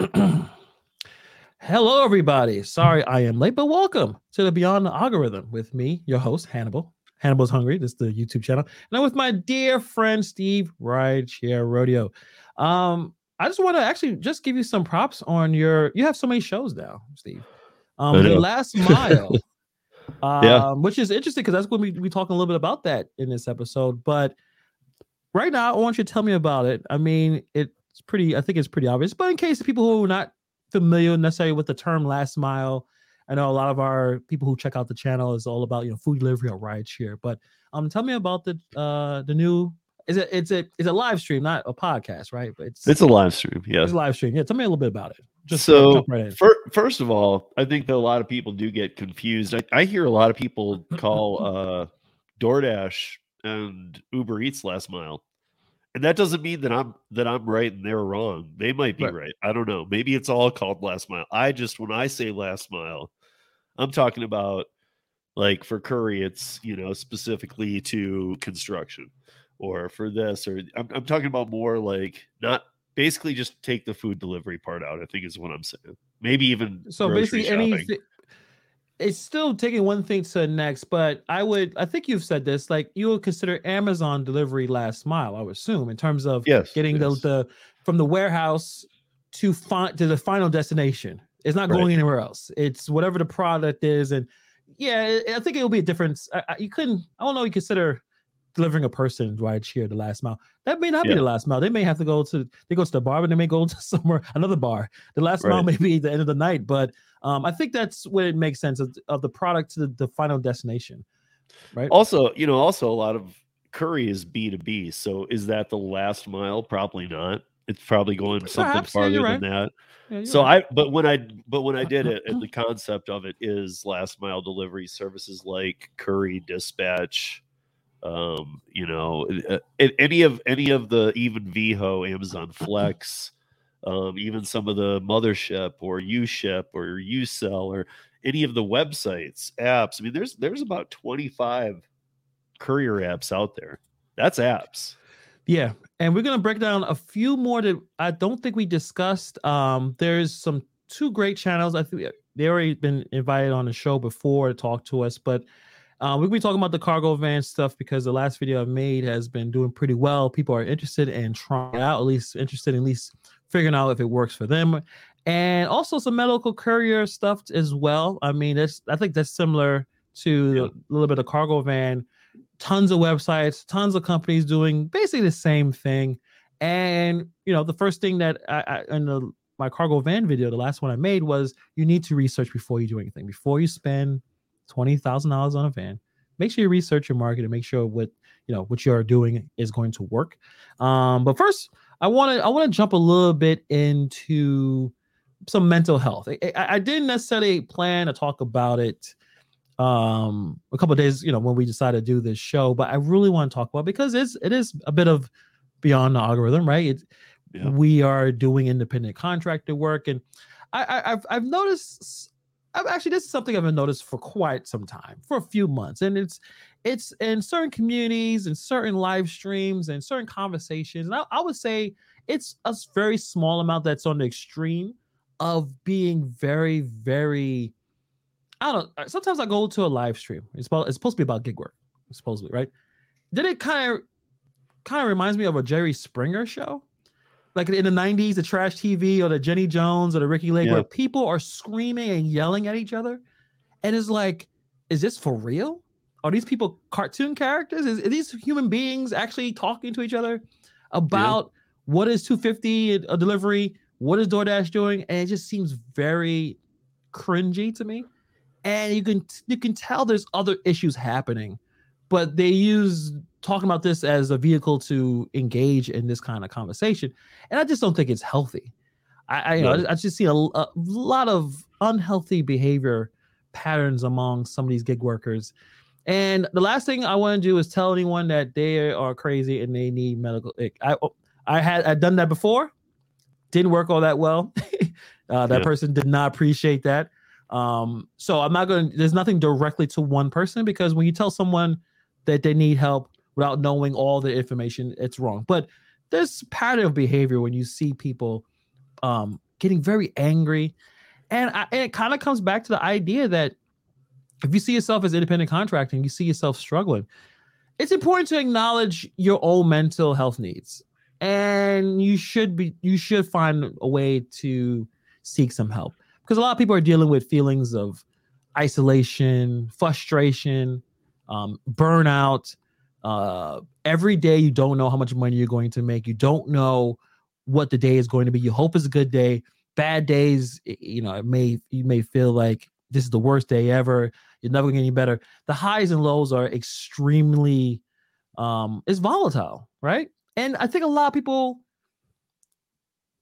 Hello, everybody. Sorry I am late, but welcome to the Beyond the Algorithm with me, your host, Hannibal. Hannibal's Hungry. This is the YouTube channel. And I'm with my dear friend, Steve Rideshare Rodeo. Um, I just want to actually just give you some props on your, you have so many shows now, Steve. Um, the last mile, um, yeah. which is interesting because that's when we, we talking a little bit about that in this episode. But right now, I want you to tell me about it. I mean, it's pretty, I think it's pretty obvious, but in case of people who are not familiar necessarily with the term last mile. I know a lot of our people who check out the channel is all about you know food delivery or ride share. But um, tell me about the uh the new is it it's a it's a live stream, not a podcast, right? But it's it's a live stream. Yeah, it's a live stream. Yeah, tell me a little bit about it. Just so right for, first of all, I think that a lot of people do get confused. I, I hear a lot of people call uh DoorDash and Uber Eats last mile and that doesn't mean that I'm that I'm right and they're wrong. They might be right. right. I don't know. Maybe it's all called last mile. I just when I say last mile, I'm talking about like for Curri, it's you know specifically to construction, or for this, or I'm, I'm talking about more like not basically just take the food delivery part out. I think is what I'm saying. Maybe even so. Basically, any it's still taking one thing to the next, but I would I think you've said this like you would consider Amazon delivery last mile, I would assume, in terms of yes, getting yes. the the from the warehouse to find to the final destination. It's not going anywhere else. It's whatever the product is, and yeah, I think it will be a difference. I, I, you couldn't. I don't know. You consider delivering a person right here the last mile. That may not yeah. be the last mile. They may have to go to they go to the bar, but they may go to somewhere another bar. The last right. mile may be the end of the night, but um, I think that's what it makes sense of, of the product to the, the, final destination. Right. Also, you know, also a lot of Curri is B two B. So is that the last mile? Probably not. It's probably going Perhaps, something farther yeah, right. than that. Yeah, so right. I, but when I, but when I did it, and the concept of it is last mile delivery services like Curri Dispatch, um, you know, uh, any of any of the even Veho, Amazon Flex, um, even some of the mothership or uship or usell or any of the websites, apps. I mean, there's there's about 25 courier apps out there. That's apps. Yeah, and we're gonna break down a few more that I don't think we discussed. Um, there's some two great channels. I think they already been invited on the show before to talk to us, but uh, we'll be talking about the cargo van stuff because the last video I've made has been doing pretty well. People are interested in trying out, at least interested in at least figuring out if it works for them, and also some medical courier stuff as well. I mean, it's I think that's similar to yeah. a little bit of cargo van. Tons of websites, tons of companies doing basically the same thing. And you know, the first thing that I, I in the my cargo van video, the last one I made was you need to research before you do anything. Before you spend twenty thousand dollars on a van, make sure you research your market and make sure what you know what you are doing is going to work. Um, but first, I want to I want to jump a little bit into some mental health. I, I, didn't necessarily plan to talk about it um a couple days you know when we decided to do this show but i really want to talk about because it's it is a bit of beyond the algorithm right it, yeah. we are doing independent contractor work and I, I i've i've noticed I've actually this is something I've noticed for quite some time, for a few months, and it's it's in certain communities and certain live streams and certain conversations. And I, I would say it's a very small amount that's on the extreme of being very, very. I don't. Uh, sometimes I go to a live stream. It's about, it's supposed to be about gig work, supposedly, right? Then it kind of kind of reminds me of a Jerry Springer show like in the 90s, the trash TV or the Jenny Jones or the Ricki Lake, yeah. where people are screaming and yelling at each other. And it's like, is this for real? Are these people cartoon characters? Is, are these human beings actually talking to each other about yeah. what is 250 a delivery? What is DoorDash doing? And it just seems very cringy to me. And you can you can tell there's other issues happening, but they use talking about this as a vehicle to engage in this kind of conversation, and I just don't think it's healthy. I, I you know, I just see a, a, lot of unhealthy behavior patterns among some of these gig workers. And the last thing I want to do is tell anyone that they are crazy and they need medical. I I had I'd done that before, didn't work all that well. uh, that yeah. person did not appreciate that. Um, so I'm not going. to There's nothing directly to one person because when you tell someone that they need help, without knowing all the information, it's wrong. But there's pattern of behavior when you see people um, getting very angry. And, I, and it kind of comes back to the idea that if you see yourself as independent contracting, you see yourself struggling, it's important to acknowledge your own mental health needs. And you should be you should find a way to seek some help. Because a lot of people are dealing with feelings of isolation, frustration, um, burnout. Uh, every day you don't know how much money you're going to make. You don't know what the day is going to be. You hope it's a good day. Bad days, you know, it may you may feel like this is the worst day ever. You're never getting any better. The highs and lows are extremely um it's volatile, right? And I think a lot of people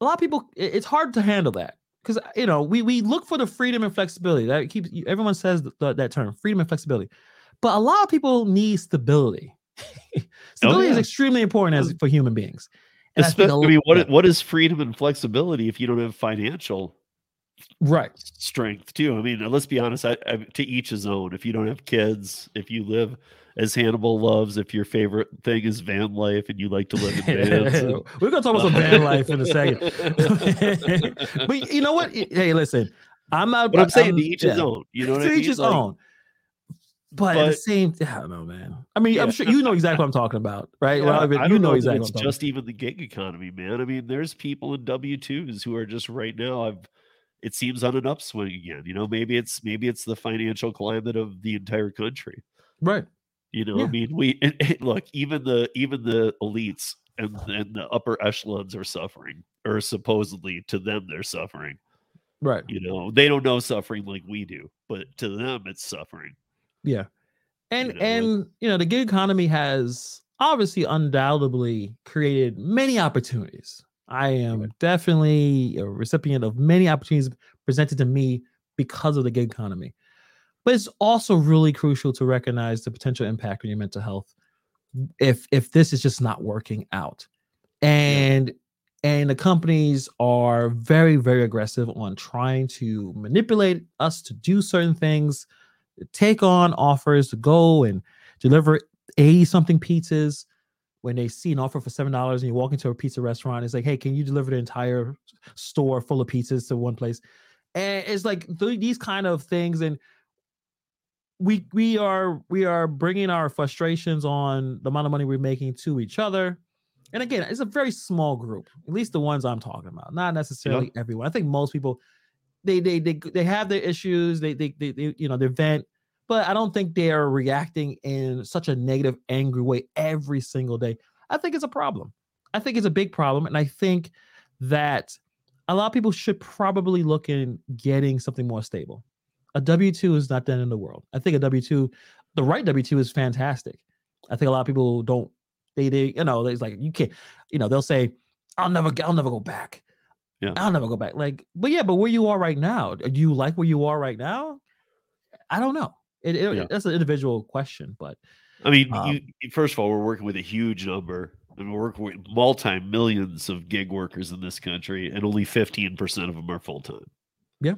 a lot of people it's hard to handle that because you know we we look for the freedom and flexibility that keeps everyone says the, that term freedom and flexibility but a lot of people need stability oh, stability oh, yeah. is extremely important as for human beings and Especially, I, I mean, what what is freedom and flexibility if you don't have financial right strength too. I mean, let's be honest. I, I, to each his own. If you don't have kids, if you live as Hannibal loves, if your favorite thing is van life and you like to live in vans, and, we're gonna talk about some van life in a second. but you know what? Hey, listen, I'm not. But I'm saying I'm, to each yeah. his own. You know, to I mean? each his like, own. But, but, at the same, I don't know, man. I mean, yeah. I'm sure you know exactly what I'm talking about, right? Yeah, well, I, mean, you know, know exactly. It's just even the gig economy, man. I mean, there's people in W twos who are just right now. I've it seems on an upswing again. You know, maybe it's maybe it's the financial climate of the entire country. Right. You know, yeah. I mean, we look even the even the elites and and the upper echelons are suffering, or supposedly to them they're suffering. Right. You know, they don't know suffering like we do, but to them it's suffering. Yeah. And you know, and like, you know, the gig economy has obviously undoubtedly created many opportunities I am definitely a recipient of many opportunities presented to me because of the gig economy. But it's also really crucial to recognize the potential impact on your mental health if if this is just not working out. And yeah. and the companies are very very aggressive on trying to manipulate us to do certain things, take on offers to go and deliver 80 something pizzas when they see an offer for seven dollars and you walk into a pizza restaurant, it's like, hey, can you deliver the entire store full of pizzas to one place? And it's like th- these kind of things, and we we are we are bringing our frustrations on the amount of money we're making to each other. And again, it's a very small group, at least the ones I'm talking about, not necessarily yep. everyone. I think most people they they they they have their issues, they they they, they you know they vent but I don't think they are reacting in such a negative, angry way every single day. I think it's a problem. I think it's a big problem. And I think that a lot of people should probably look in getting something more stable. A W 2 is not end in the world. I think a W 2, the right W 2 is fantastic. I think a lot of people don't, they, they, you know, it's like, you can't, you know, they'll say, I'll never, I'll never go back. Yeah. I'll never go back. Like, but yeah, but where you are right now, do you like where you are right now? I don't know. It, it yeah. that's an individual question, but I mean, um, you, first of all, we're working with a huge number, and we're working with multi millions of gig workers in this country, and only fifteen percent of them are full time. Yeah,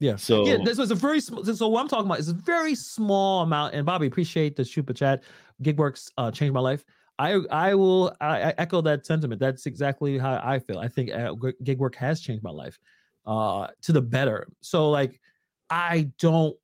yeah. So yeah, this was a very small. So what I'm talking about is a very small amount. And Bobby, appreciate the super chat. GigWorks uh, changed my life. I I will I, I, echo that sentiment. That's exactly how I feel. I think uh, gig work has changed my life uh, to the better. So like, I don't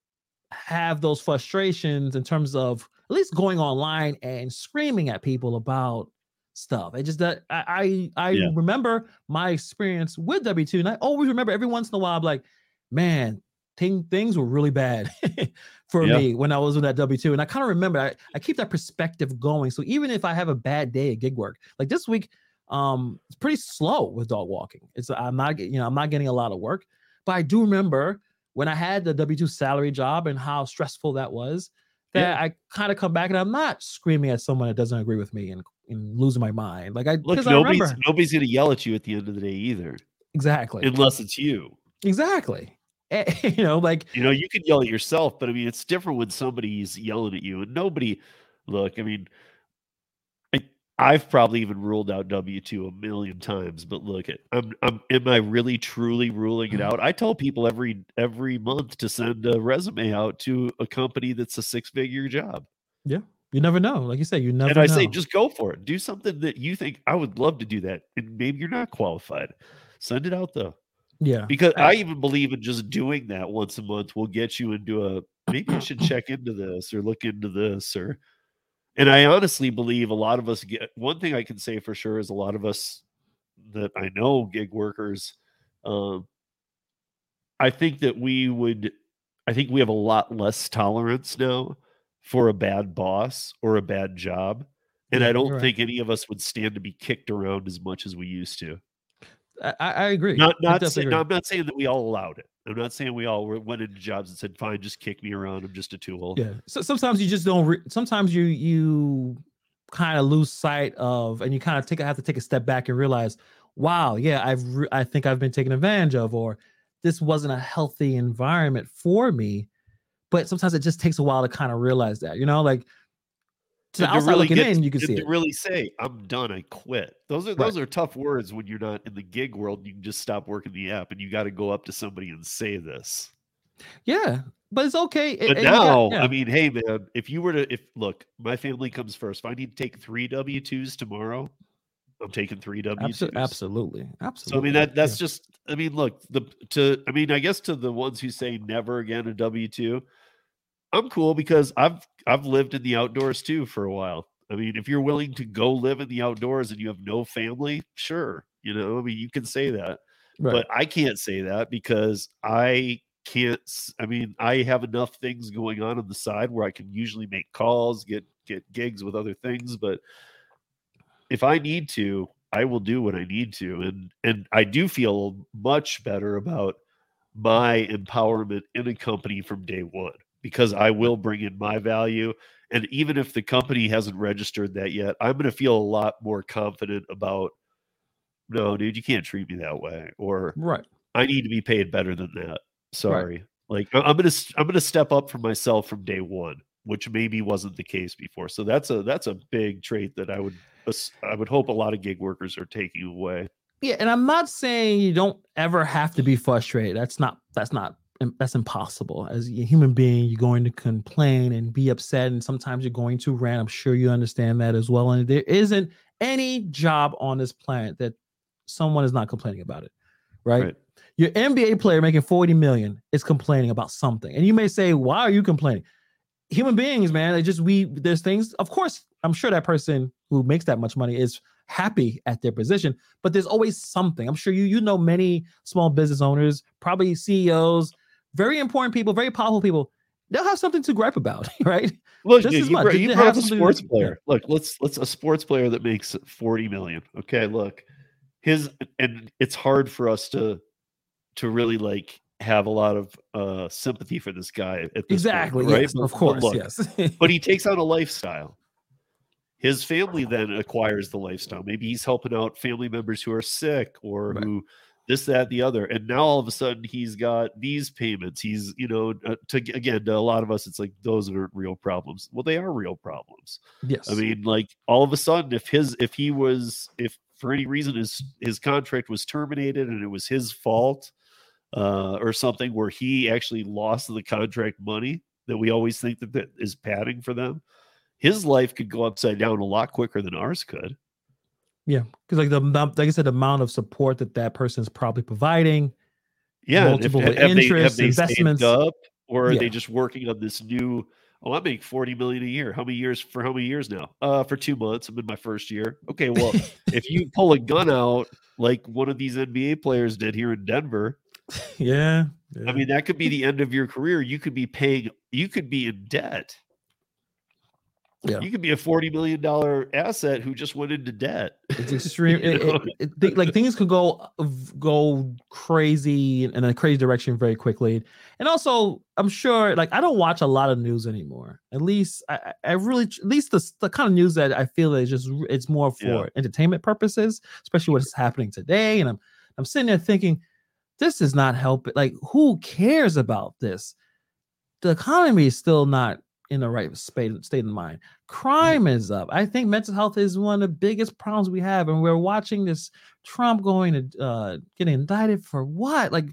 have those frustrations in terms of at least going online and screaming at people about stuff. It just that I I, I yeah. remember my experience with W two, and I always remember every once in a while, I'm like, man, thing, things were really bad for me when I was in that W two, and I kind of remember I, I keep that perspective going. So even if I have a bad day at gig work, like this week, um, it's pretty slow with dog walking. It's I'm not you know I'm not getting a lot of work, but I do remember when I had the W 2 salary job and how stressful that was, that. I kind of come back and I'm not screaming at someone that doesn't agree with me and, and losing my mind. Like I look, nobody's I nobody's gonna yell at you at the end of the day either. Exactly. Unless it's you. Exactly. you know, like you know, you can yell at yourself, but I mean, it's different when somebody's yelling at you, and nobody. Look, I mean, I've probably even ruled out W two a million times, but look at I'm I'm am I really truly ruling it mm. out? I tell people every every month to send a resume out to a company that's a six figure job. Yeah. You never know. Like you say, you never And I know. say just go for it. Do something that you think I would love to do that. And maybe you're not qualified. Send it out though. Yeah. Because I, I even believe in just doing that once a month will get you into a maybe I should check into this or look into this or and I honestly believe a lot of us get one thing I can say for sure is a lot of us that I know gig workers um I think that we would I think we have a lot less tolerance now for a bad boss or a bad job. And yeah, I don't think any of us would stand to be kicked around as much as we used to. I, I agree. Not not say, no, I'm not saying that we all allowed it. I'm not saying we all went into jobs and said, "Fine, just kick me around. I'm just a tool." Yeah. So sometimes you just don't. Re- sometimes you you kind of lose sight of, and you kind of take have to take a step back and realize, wow, yeah, I've re- I think I've been taken advantage of, or this wasn't a healthy environment for me. But sometimes it just takes a while to kind of realize that, you know, like to, outside really looking get, in, you can see to it. really say, "I'm done. I quit." Those are right. those are tough words when you're not in the gig world. You can just stop working the app, and you got to go up to somebody and say this. Yeah, but it's okay. But now, got, yeah. I mean, hey man, if you were to, if look, my family comes first. If I need to take three W twos tomorrow, I'm taking three W. Absolutely, absolutely, absolutely. So I mean that that's yeah. just. I mean, look, the to. I mean, I guess to the ones who say never again a W two, I'm cool because I've I've lived in the outdoors too for a while. I mean, if you're willing to go live in the outdoors and you have no family, sure, you know, I mean, you can say that. Right. But I can't say that because I can't I mean, I have enough things going on on the side where I can usually make calls, get get gigs with other things, but if I need to, I will do what I need to. And and I do feel much better about my empowerment in a company from day one because I will bring in my value. And even if the company hasn't registered that yet, I'm going to feel a lot more confident about, no, dude, you can't treat me that way. Or, right. I need to be paid better than that. Sorry. Right. Like I'm going to, I'm going to step up for myself from day one, which maybe wasn't the case before. So that's a, that's a big trait that I would I would hope a lot of gig workers are taking away. Yeah, and I'm not saying you don't ever have to be frustrated. That's not that's not that's impossible. As a human being, you're going to complain and be upset, and sometimes you're going to rant. I'm sure you understand that as well. And there isn't any job on this planet that someone is not complaining about it, right? right. Your NBA player making 40 million is complaining about something, and you may say, "Why are you complaining?" Human beings, man, they just we there's things. Of course, I'm sure that person who makes that much money is happy at their position, but there's always something. I'm sure you you know many small business owners, probably CEOs, very important people, very powerful people. They'll have something to gripe about, right? Look, Just you, brought, you brought a sports to, player. Look, let's let's a sports player that makes 40 million. Okay, look, his and it's hard for us to to really like have a lot of uh sympathy for this guy at this exactly point, right? yes, but, of course look, yes but he takes on a lifestyle his family then acquires the lifestyle. Maybe he's helping out family members who are sick or right. who this, that, the other. And now all of a sudden he's got these payments. He's, you know, uh, to again, to a lot of us, it's like those aren't real problems. Well, they are real problems. Yes. I mean, like all of a sudden, if his, if he was, if for any reason his, his contract was terminated and it was his fault uh, or something where he actually lost the contract money that we always think that, that is padding for them his life could go upside down a lot quicker than ours could. Yeah, because like the like I said, the amount of support that that person is probably providing. Yeah, multiple if, have interests, they, have they investments, up, or are yeah. they just working on this new? Oh, I make forty million a year. How many years for how many years now? Uh, for two months. I'm in my first year. Okay, well, if you pull a gun out like one of these NBA players did here in Denver, yeah, yeah. I mean that could be the end of your career. You could be paying. You could be in debt. Yeah. You could be a forty million dollar asset who just went into debt. It's extreme. it, it, it, like things could go uh, go crazy in a crazy direction very quickly. And also, I'm sure, like I don't watch a lot of news anymore. At least I, I really, at least the the kind of news that I feel is just it's more for yeah. entertainment purposes, especially what's happening today. And I'm I'm sitting there thinking, this is not helping. Like, who cares about this? The economy is still not in the right state, state of mind. Crime is up. I think mental health is one of the biggest problems we have. And we're watching this Trump going to uh, getting indicted for what? Like,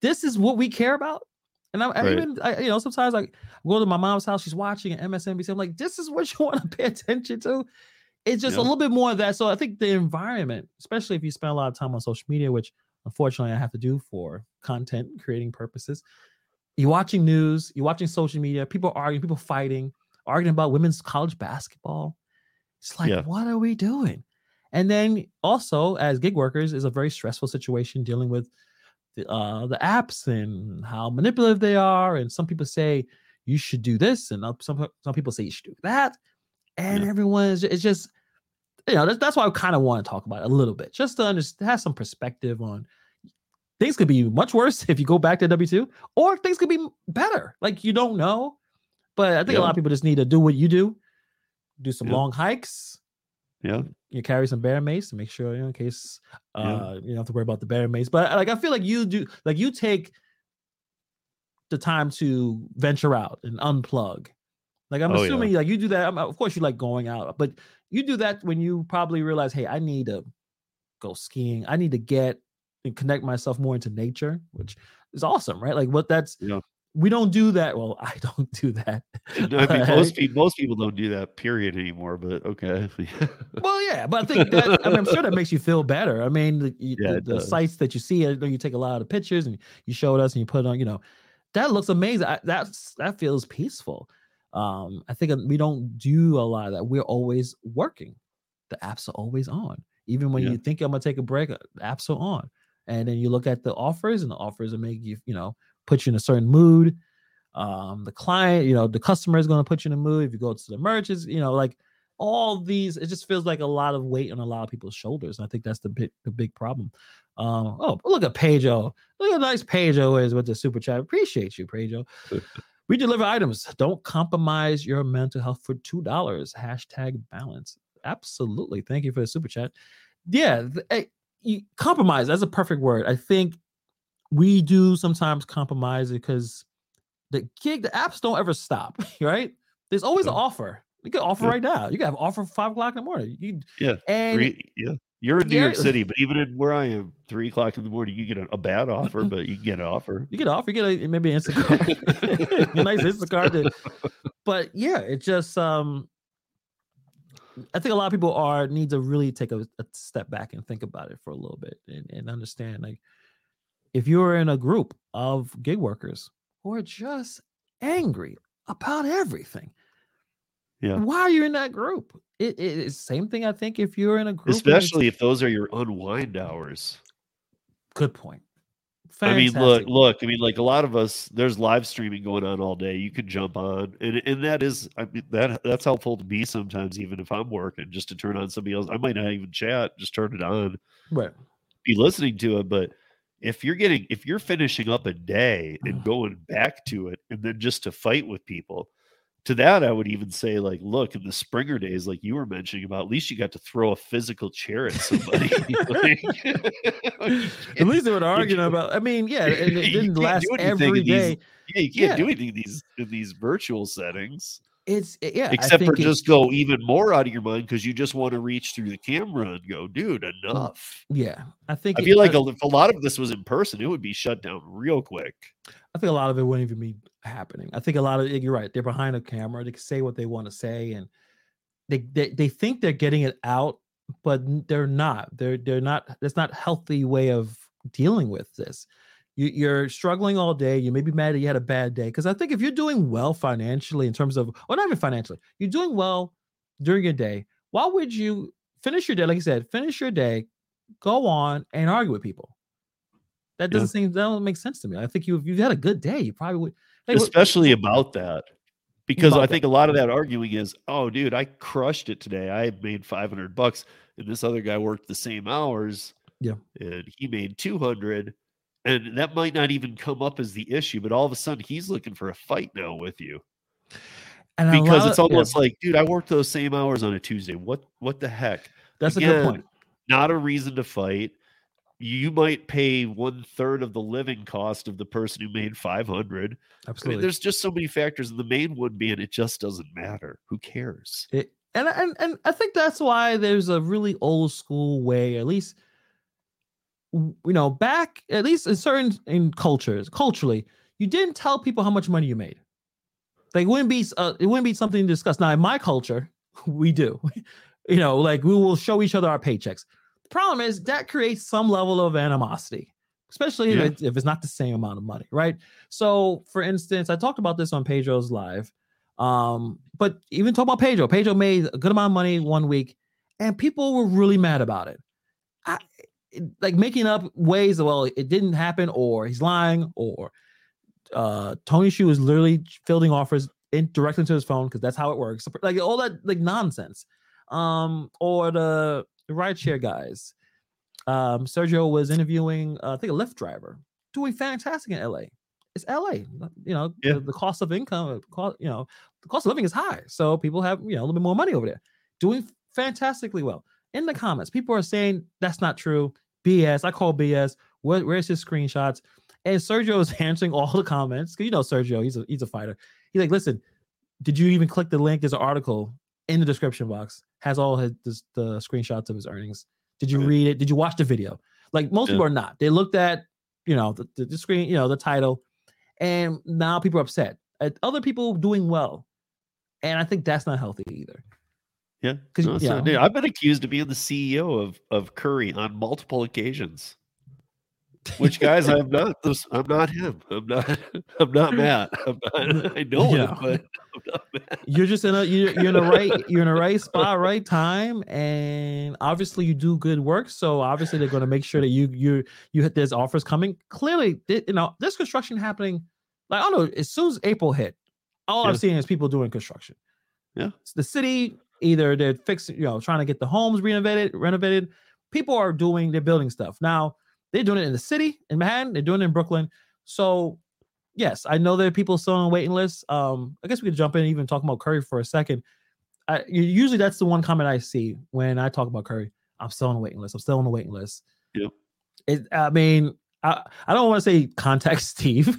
this is what we care about. And I, right. I even, I, you know, sometimes I go to my mom's house, she's watching MSNBC. I'm like, this is what you want to pay attention to. It's just yeah. a little bit more of that. So I think the environment, especially if you spend a lot of time on social media, which unfortunately, I have to do for content creating purposes. You're watching news, you're watching social media, people arguing, people fighting, arguing about women's college basketball. It's like, yeah. what are we doing? And then also, as gig workers, is a very stressful situation dealing with the, uh, the apps and how manipulative they are. And some people say you should do this, and some some people say you should do that. And yeah. everyone is it's just you know that's, that's why I kind of want to talk about it a little bit, just to understand, have some perspective on things could be much worse if you go back to W two, or things could be better. Like you don't know, but I think yeah. a lot of people just need to do what you do, do some yeah. long hikes. Yeah, you carry some bear mace to make sure you know, in case uh yeah. you don't have to worry about the bear mace. But like I feel like you do, like you take the time to venture out and unplug. Like I'm oh, assuming, like you do that. I'm, of course, you like going out, but you do that when you probably realize, hey, I need to go skiing. I need to get and connect myself more into nature, which is awesome, right? Like what that's yeah. we don't do that. Well, I don't do that. I mean, most people most people don't do that period anymore, but okay. well, yeah, but I think that I mean, I'm sure that makes you feel better. I mean, the, yeah, the, the sites that you see, I know you take a lot of pictures and you showed us and you put on, you know, that looks amazing. I, that's that feels peaceful. Um, I think we don't do a lot of that. We're always working. The apps are always on. Even when yeah. you think I'm gonna take a break, uh, apps are on and then you look at the offers and the offers that make you you know put you in a certain mood. Um the client you know the customer is going to put you in a mood. If you go to the merchants you know like all these it just feels like a lot of weight on a lot of people's shoulders and i think that's the big the big problem. Um oh look at Pedro. look how nice Pedro is with the super chat. Appreciate you Pedro. we deliver items. Don't compromise your mental health for two dollars. Hashtag balance. Absolutely. Thank you for the super chat. Yeah hey, you, compromise that's a perfect word i think we do sometimes compromise because the gig the apps don't ever stop right there's always yeah. an offer you can offer yeah. right now you can have offer five o'clock in the morning you, yeah and three, yeah you're in New. York City, but even in where I am, three o'clock in the morning, you get a, a bad offer, but you get an offer. You get an offer, you get a, maybe an Instacart, a nice Instacart. To, but yeah, it just um, I think a lot of people are need to really take a, a step back and think about it for a little bit and, and understand like if you're in a group of gig workers who are just angry about everything, yeah, why are you in that group? It, it's same thing. I think if you're in a group, especially if those are your unwind hours. Good point. Fantastic. I mean, look, look. I mean, like a lot of us, there's live streaming going on all day. You can jump on, and and that is, I mean, that that's helpful to me sometimes, even if I'm working, just to turn on somebody else. I might not even chat, just turn it on, right? Be listening to it, but if you're getting, if you're finishing up a day and going back to it, and then just to fight with people, to that, I would even say, like, look, in the Springer days, like you were mentioning about, at least you got to throw a physical chair at somebody. at least they were arguing about. I mean, yeah, it, it didn't last every day. These, yeah, you can't yeah. do anything in these in these virtual settings. It's eh, yeah, except for just go even more out of your mind because you just want to reach through the camera and go, dude, enough. Yeah, I think I feel like a, if a lot of this was in person, it would be shut down real quick. I think a lot of it wouldn't even be happening. I think a lot of you're right. They're behind a camera. They can say what they want to say, and they they, they think they're getting it out, but they're not. They're they're not. That's not healthy way of dealing with this you, are struggling all day. You may be mad that you had a bad day. Because I think if you're doing well financially, in terms of, or not even financially, you're doing well during your day. Why would you finish your day? Like I said, finish your day, go on and argue with people. That doesn't yeah. seem that doesn't make sense to me. I think you if you've had a good day, you probably would. Especially what, about that. Because about I think that. a lot of that arguing is, oh, dude, I crushed it today. I made 500 bucks, and this other guy worked the same hours. Yeah. And he made 200 and that might not even come up as the issue, but all of a sudden he's looking for a fight now with you. And because it's almost yeah. like, dude, I worked those same hours on a Tuesday. What what the heck? That's Again, a good point. Not a reason to fight. You might pay one third of the living cost of the person who made 500. Absolutely. I mean, there's just so many factors. And the main one being it just doesn't matter. Who cares? It, and, and, and I think that's why there's a really old school way, at least you know, back at least in certain in cultures, culturally, you didn't tell people how much money you made. Like it wouldn't be uh, it wouldn't be something to discuss. Now in my culture, we do. you know, like we will show each other our paychecks. The problem is that creates some level of animosity. especially yeah. if, if it's not the same amount of money, right? So, for instance, I talked about this on Pedro's live. Um, but even talk about Pedro. Pedro made a good amount of money one week, and people were really mad about it. Like making up ways of, well, it didn't happen, or he's lying, or uh Tony Xu is literally fielding offers in directly into his phone because that's how it works. Like all that like nonsense. Um, or the, the rideshare guys. Um, Sergio was interviewing, uh, I think, a Lyft driver, doing fantastic in LA. It's LA, you know, yeah. the, the, cost of income, cost, you know, the cost of living is high, so people have you know a little bit more money over there, doing fantastically well. In the comments, people are saying that's not true. BS. I call BS. Where, where's his screenshots? And Sergio is answering all the comments because you know Sergio, he's a he's a fighter. He's like, listen, did you even click the link? There's an article in the description box has all his the, the screenshots of his earnings. Did you read it? Did you watch the video? Like most yeah. people are not. They looked at you know the, the, the, screen, you know the title, and now people are upset. At other people doing well, and I think that's not healthy either. Yeah, because no, yeah, I've been accused of being the CEO of of Curri on multiple occasions. Which guys, I'm not. I'm not him. I'm not. I'm not Matt. I'm not. I know yeah. it, but I'm not Matt. You're just in a. You're, you're in a right. You're in a right spot, right time, and obviously you do good work. So obviously they're going to make sure that you you you hit. There's offers coming. Clearly, you know there's construction happening. Like I don't know. As soon as April hit, all yeah. I'm seeing is people doing construction. Yeah, it's the city either they're fixing, you know, trying to get the homes renovated, renovated. People are doing, they're building stuff now they're doing it in the city in Manhattan. They're doing it in Brooklyn. So yes, I know there are people still on waiting lists. Um, I guess we could jump in and even talk about Curri for a second. I, usually that's the one comment I see when I talk about Curri. I'm still on the waiting list. I'm still on the waiting list. Yep. It, I mean, I, I don't want to say contact Steve.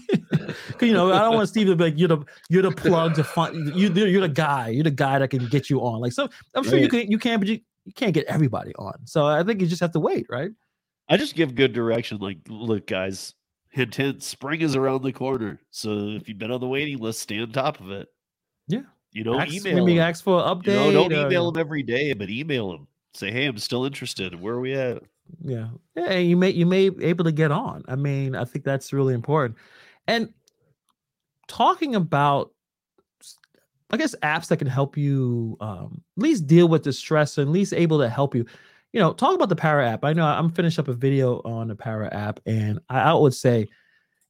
you know, I don't want Steve to be like you're the you're the plug to find you you're the guy. You're the guy that can get you on. Like so, I'm sure right. you can you can, but you, you can't get everybody on. So I think you just have to wait, right? I just give good direction. Like, look, guys, hint, hint, spring is around the corner. So if you've been on the waiting list, stay on top of it. Yeah. You know, ask, email. Maybe ask for an update. You know, don't email them every day, but email them. Say, hey, I'm still interested. Where are we at? Yeah. Yeah. You may you may be able to get on. I mean, I think that's really important. And talking about I guess apps that can help you um, at least deal with the stress and at least able to help you you know, talk about the Para app. I know I'm finished up a video on the Para app, and I, I would say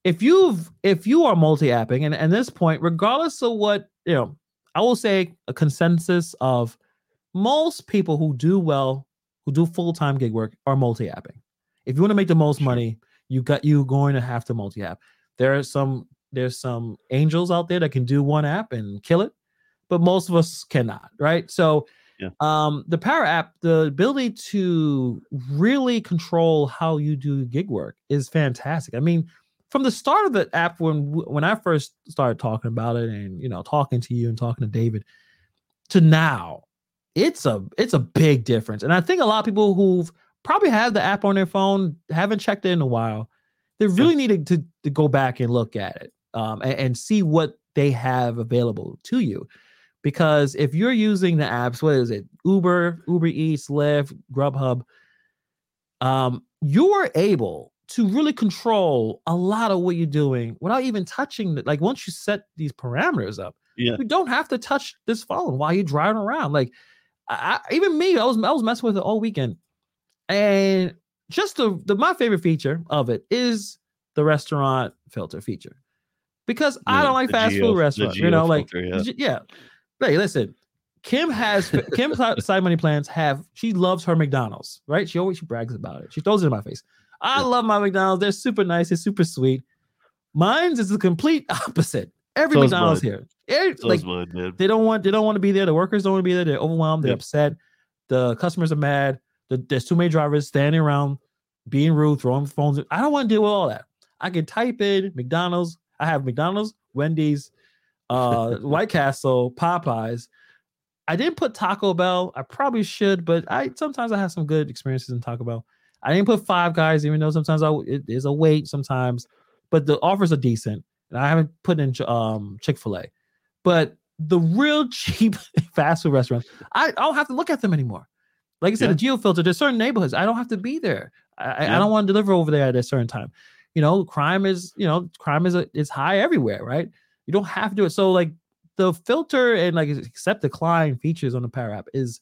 if you've if you are multi-apping, and at this point, regardless of what you know, I will say a consensus of most people who do well, who do full-time gig work, are multi-apping. If you want to make the most money, you got you going to have to multi-app. There are some there's some angels out there that can do one app and kill it, but most of us cannot, right? So yeah. Um, the Para App, the ability to really control how you do gig work is fantastic. I mean, from the start of the app, when when I first started talking about it, and you know, talking to you and talking to David, to now, it's a it's a big difference. And I think a lot of people who've probably had the app on their phone haven't checked it in a while. They really need to, to go back and look at it um, and, and see what they have available to you because if you're using the apps, what is it? Uber, Uber Eats, Lyft, Grubhub, um, you are able to really control a lot of what you're doing without even touching it. Like once you set these parameters up, yeah. you don't have to touch this phone while you're driving around. Like I, even me, I was I was messing with it all weekend, and just the, the my favorite feature of it is the restaurant filter feature because yeah, I don't like fast geo, food restaurants. You know, like yeah. yeah. Hey, listen, Kim has Kim's side money plans have she loves her McDonald's, right? She always she brags about it. She throws it in my face. I yeah. love my McDonald's. They're super nice. They're super sweet. Mine's is the complete opposite. Every so McDonald's here, Every, so like mine, they don't want they don't want to be there. The workers don't want to be there. They're overwhelmed. They're upset. The customers are mad. The, there's too many drivers standing around, being rude, throwing phones. I don't want to deal with all that. I can type in McDonald's. I have McDonald's, Wendy's, uh, White Castle, Popeyes. I didn't put Taco Bell. I probably should, but I sometimes I have some good experiences in Taco Bell. I didn't put Five Guys, even though sometimes I, it is a wait sometimes, but the offers are decent. And I haven't put in um, Chick Fil A, but the real cheap fast food restaurants, I, I don't have to look at them anymore. Like I said, yeah. the geo filter. There's certain neighborhoods I don't have to be there. I, yeah. I don't want to deliver over there at a certain time. You know, crime is you know crime is a, is high everywhere, right? You don't have to do it. So like the filter and like accept decline features on the Para app is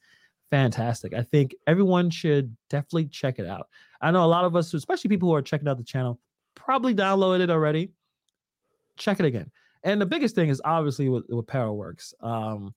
fantastic. I think everyone should definitely check it out. I know a lot of us, especially people who are checking out the channel, probably downloaded it already. Check it again. And the biggest thing is obviously with, with Paraworks. Um,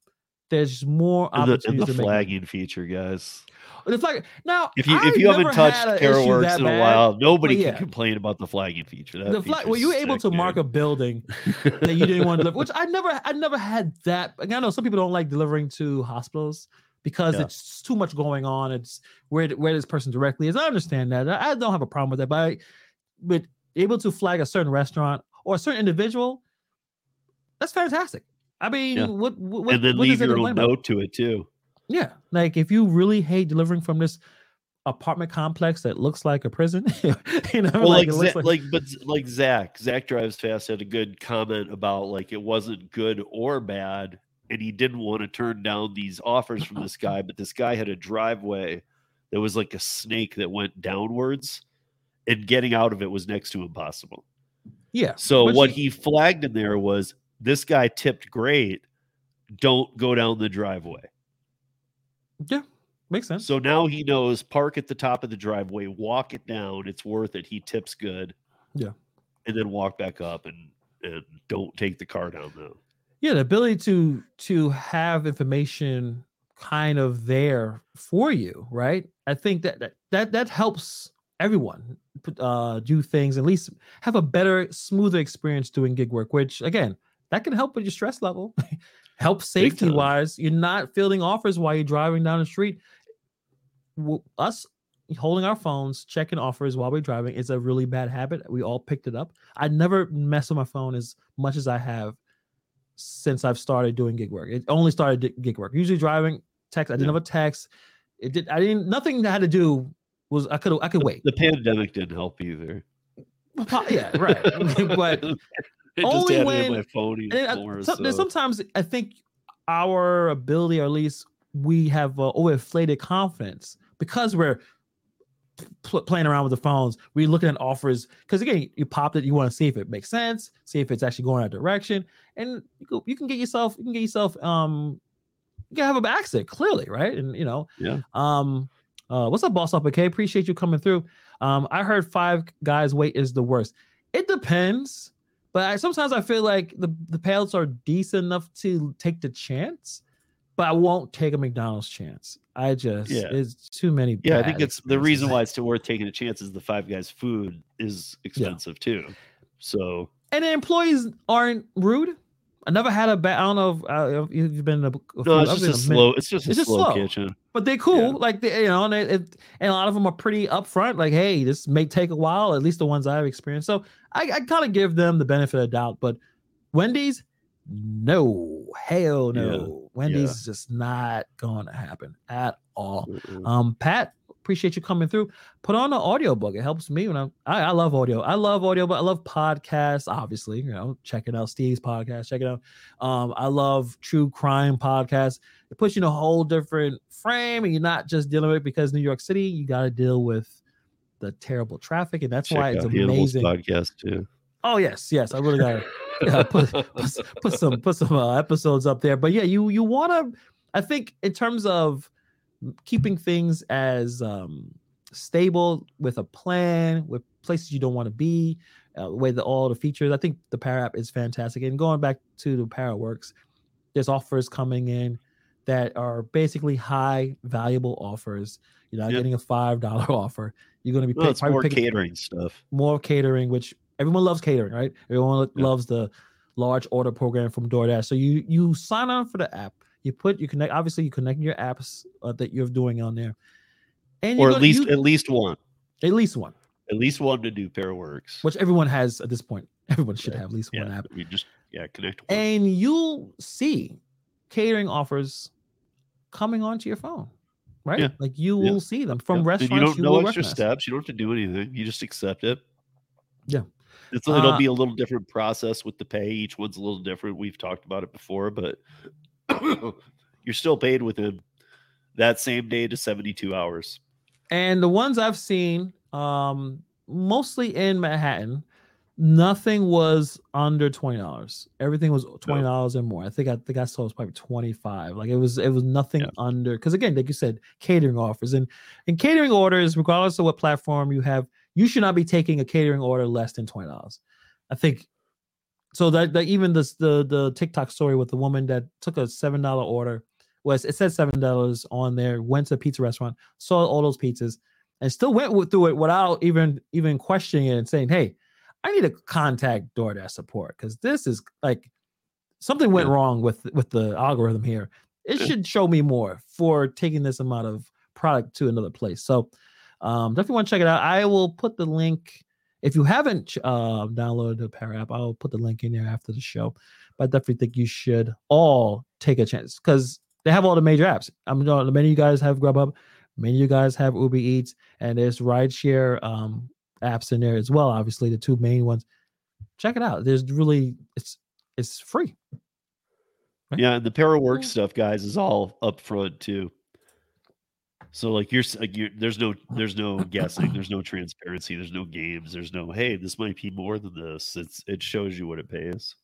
there's more opportunities. The, the flagging feature, guys. The flag. Now, if you if you haven't touched Paraworks in a while, nobody yeah. can complain about the flagging feature. That the flag. Were you able to dude. mark a building that you didn't want to deliver? Which I never, I never had that. I know some people don't like delivering to hospitals because yeah. it's too much going on. It's where where this person directly is. I understand that. I, don't have a problem with that, but I, but able to flag a certain restaurant or a certain individual, that's fantastic. I mean, yeah. what, what and then what leave your own note to it too. Yeah, like if you really hate delivering from this apartment complex that looks like a prison, you know, well, like like, like, like, but like Zach, Zach drives fast had a good comment about like it wasn't good or bad, and he didn't want to turn down these offers from this guy, but this guy had a driveway that was like a snake that went downwards, and getting out of it was next to impossible. Yeah. So what he flagged in there was this guy tipped great. Don't go down the driveway. Yeah, makes sense. So now he knows park at the top of the driveway, walk it down. It's worth it. He tips good. Yeah. And then walk back up and and don't take the car down though. Yeah, the ability to to have information kind of there for you, right? I think that that that, that helps everyone uh do things at least have a better smoother experience doing gig work which again that can help with your stress level. help safety wise. You're not fielding offers while you're driving down the street. Us holding our phones, checking offers while we're driving is a really bad habit. We all picked it up. I never mess with my phone as much as I have since I've started doing gig work. It only started gig work. Usually driving, text. I didn't yeah. have a text. It did. I didn't. Nothing had to do was I could. I could wait. The pandemic didn't help either. Yeah, right. but only when my phone more, some, so. sometimes I think our ability, or at least we have uh, overinflated confidence because we're pl- playing around with the phones. We're looking at offers because again, you popped it. You want to see if it makes sense, see if it's actually going that direction, and you, go, you can get yourself, you can get yourself, um, you can have an accident clearly, right? And you know, yeah. Um, uh, what's up, boss up? Okay, appreciate you coming through. Um, I heard five guys wait is the worst. It depends. But I, sometimes I feel like the the payouts are decent enough to take the chance, but I won't take a McDonald's chance. I just yeah. it's too many. Yeah, I think it's the reason why it's still worth taking a chance is the Five Guys food is expensive yeah. too. So and the employees aren't rude. I never had a bad. I don't know if, uh, if you've been. A, a no, it's just a, a slow. It's just it's just slow, slow, kitchen. But they're cool. Yeah. Like they, you know, and, it, and a lot of them are pretty upfront. Like, hey, this may take a while. At least the ones I've experienced. So I, I kind of give them the benefit of doubt. But Wendy's, no, hell no. Yeah. Wendy's yeah. is just not going to happen at all. Mm-mm. Um, Pat, appreciate you coming through. Put on an audiobook. It helps me when I'm, I, I love audio. I love audio, but I love podcasts, obviously, you know, checking out Steve's podcast, checking out. Um, I love true crime podcasts. It puts you in a whole different frame and you're not just dealing with it because New York City, you got to deal with the terrible traffic. And that's Check why it's amazing. Podcast too. Oh yes, yes. I really gotta yeah, put, put, put some put some uh, episodes up there. But yeah, you you wanna I think in terms of keeping things as um, stable with a plan, with places you don't want to be, uh, with all the features. I think the Para app is fantastic. And going back to the Paraworks, there's offers coming in that are basically high valuable offers. You're not yep. getting a five dollar offer. You're going to be well, more catering stuff. More catering, which everyone loves catering, right? Everyone yep. loves the large order program from DoorDash. So you you sign on for the app you put you connect. Obviously, you connect your apps uh, that you're doing on there, and or at least you, at least one. At least one. At least one to do Paraworks, which everyone has at this point. Everyone should have at least yeah, one app. You just yeah connect. One. And you'll see catering offers coming onto your phone, right? Yeah. Like you will yeah. see them from restaurants. And you don't you know extra recognize. steps. You don't have to do anything. You just accept it. Yeah. It's, it'll uh, be a little different process with the pay. Each one's a little different. We've talked about it before, but you're still paid within that same day to 72 hours. And the ones I've seen, um, mostly in Manhattan. Nothing was under twenty dollars. Everything was twenty dollars no. and more. I think I think I saw it was probably twenty five. Like it was it was nothing yeah. under because again, like you said, catering offers and and catering orders, regardless of what platform you have, you should not be taking a catering order less than twenty dollars. I think so that, that even this the the TikTok story with the woman that took a seven dollar order was it said seven dollars on there, went to a pizza restaurant, saw all those pizzas, and still went through it without even even questioning it and saying, "Hey, I need to contact DoorDash support because this is like something went wrong with with the algorithm here. It should show me more for taking this amount of product to another place." So um, definitely want to check it out. I will put the link if you haven't uh, downloaded the Para app. I'll put the link in there after the show. But I definitely think you should all take a chance because they have all the major apps. I'm mean, many of you guys have Grubhub, many of you guys have Uber Eats, and there's rideshare um, apps in there as well. Obviously, the two main ones. Check it out. There's really it's it's free. Right? Yeah, and the Paraworks stuff, guys, is all up front too. So like you're, like you're there's no there's no guessing, there's no transparency, there's no games, there's no hey, this might be more than this. It's it shows you what it pays.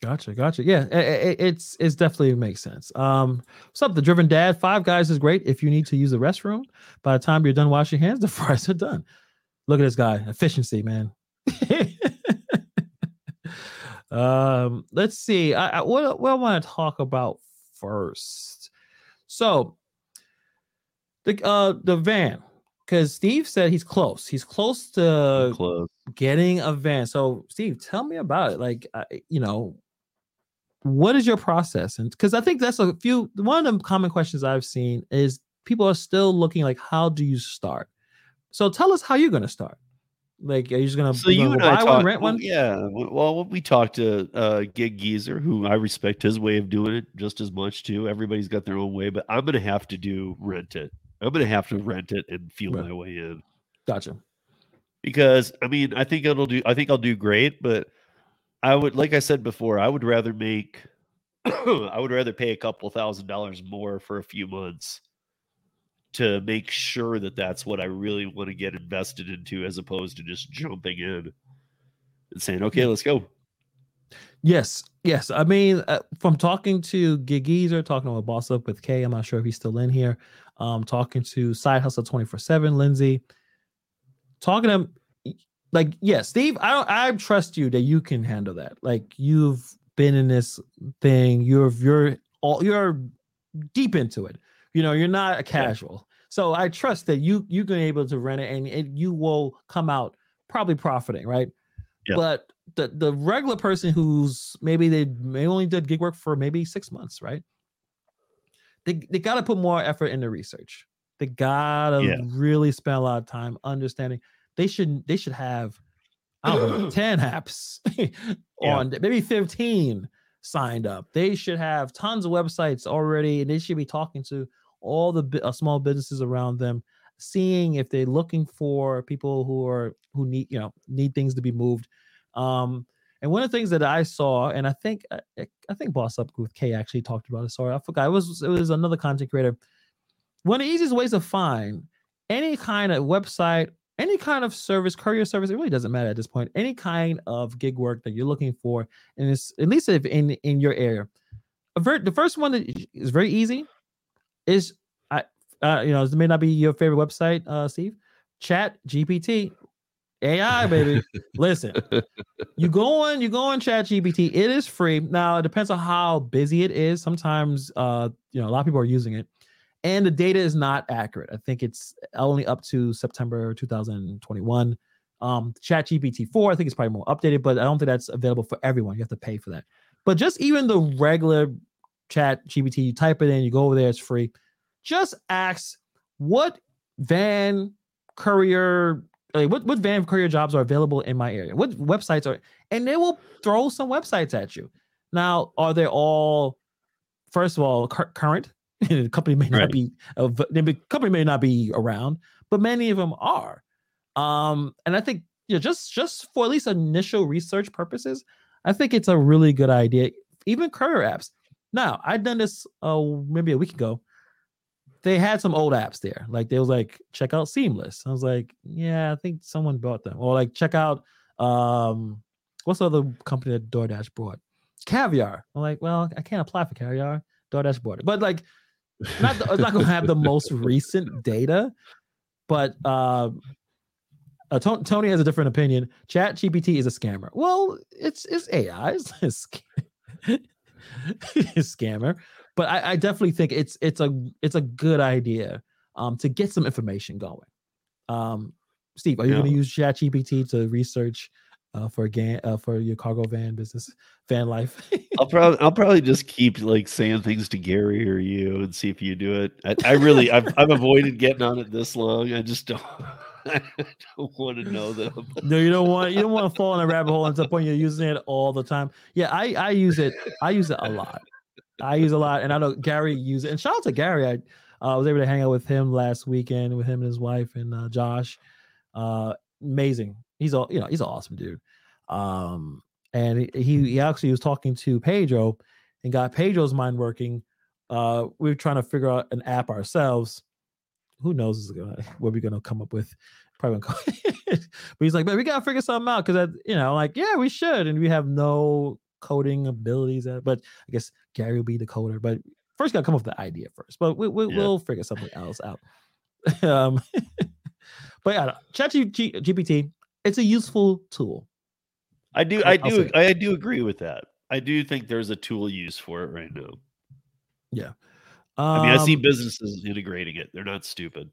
Gotcha, gotcha. Yeah, it, it's it's definitely makes sense. Um, what's up, the driven dad? Five guys is great if you need to use the restroom. By the time you're done washing hands, the fries are done. Look at this guy, efficiency, man. um, let's see. I, I what what I want to talk about first. So the uh the van because Steve said he's close. He's close to close. getting a van. So, Steve, tell me about it. Like, uh, you know, what is your process? And because I think that's a few one of the common questions I've seen is people are still looking like, how do you start? So tell us how you're going to start. Like, are you just gonna, so you gonna buy one, rent one? Yeah. Well, we talked to uh, Gig Geezer, who I respect his way of doing it just as much too. Everybody's got their own way, but I'm gonna have to do rent it. I'm gonna have to rent it and feel right. my way in. Gotcha. Because I mean, I think it'll do. I think I'll do great, but I would, like I said before, I would rather make, I would rather pay a couple thousand dollars more for a few months to make sure that that's what I really want to get invested into, as opposed to just jumping in and saying, "Okay, let's go." Yes, yes. I mean, uh, from talking to or talking with Boss Up with Kay, I'm not sure if he's still in here. Um, talking to Side Hustle 24 7, Lindsay, talking to him like yeah steve i i trust you that you can handle that. Like you've been in this thing. You're you're all you're deep into it. You know you're not a casual. Yeah. so i trust that you you're going to be able to rent it and it, you will come out probably profiting right? Yeah. but the the regular person who's maybe they may only did gig work for maybe six months right they, they got to put more effort into research they gotta yeah. really spend a lot of time understanding they should they should have I don't know 10 apps on yeah. maybe 15 signed up. They should have tons of websites already and they should be talking to all the uh, small businesses around them seeing if they're looking for people who are who need you know need things to be moved um and one of the things that i saw and i think i, uh, I think boss up with k actually talked about it sorry i forgot it was it was another content creator one of the easiest ways to find any kind of website any kind of service, courier service, it really doesn't matter at this point. Any kind of gig work that you're looking for, and it's at least if in in your area. The first one that is very easy is I uh, you know it may not be your favorite website, uh, Steve. Chat GPT, AI baby. Listen, you go on you go on Chat GPT. It is free. Now it depends on how busy it is. Sometimes uh you know a lot of people are using it and the data is not accurate. I think it's only up to September 2021. Um, Chat GPT 4, I think it's probably more updated, but I don't think that's available for everyone. You have to pay for that. But just even the regular Chat GPT, you type it in, you go over there, it's free. Just ask what van courier, like what, what van courier jobs are available in my area? What websites are, and they will throw some websites at you. Now, are they all, first of all, current? the company may right. not be uh, the company may not be around, but many of them are. Um, and I think you know, just just for at least initial research purposes, I think it's a really good idea. Even courier apps. Now, I've done this uh maybe a week ago. They had some old apps there. Like they was like check out Seamless. I was like, yeah, I think someone bought them. Or like check out um what's the other company that DoorDash brought? Caviar. I'm like, well, I can't apply for Caviar. DoorDash bought it, but like, not the, not gonna have the most recent data. But uh, uh, Tony has a different opinion. Chat GPT is a scammer. Well, it's it's AI. It's, it's, it's scammer but I, I, definitely think it's it's a it's a good idea um, to get some information going. Um, Steve, are you yeah. going to use ChatGPT to research uh, for again uh, for your cargo van business, van life? I'll probably I'll probably just keep like saying things to Gary or you and see if you do it. I, I really I've I've avoided getting on it this long. I just don't. I don't want to know them. no, you don't want you don't want to fall in a rabbit hole and to the point you're using it all the time. Yeah, I I use it. I use it a lot. I use a lot, and I know Gary uses. And shout out to Gary. I uh, was able to hang out with him last weekend with him and his wife and uh, Josh. Uh, amazing. He's all you know. He's an awesome dude. Um, and he, he actually was talking to Pedro and got Pedro's mind working. Uh, we are trying to figure out an app ourselves. Who knows what we're gonna come up with? Probably but he's like, man, we gotta figure something out because you know, like, yeah, we should, and we have no coding abilities. But I guess Gary will be the coder. But first, got to come up with the idea first. But we, we, will figure something else out. um, but yeah, ChatGPT, it's a useful tool. I do, I do, I do agree with that. I do think there's a tool use for it right now. Yeah. Um, I mean, I see um businesses integrating it. They're not stupid.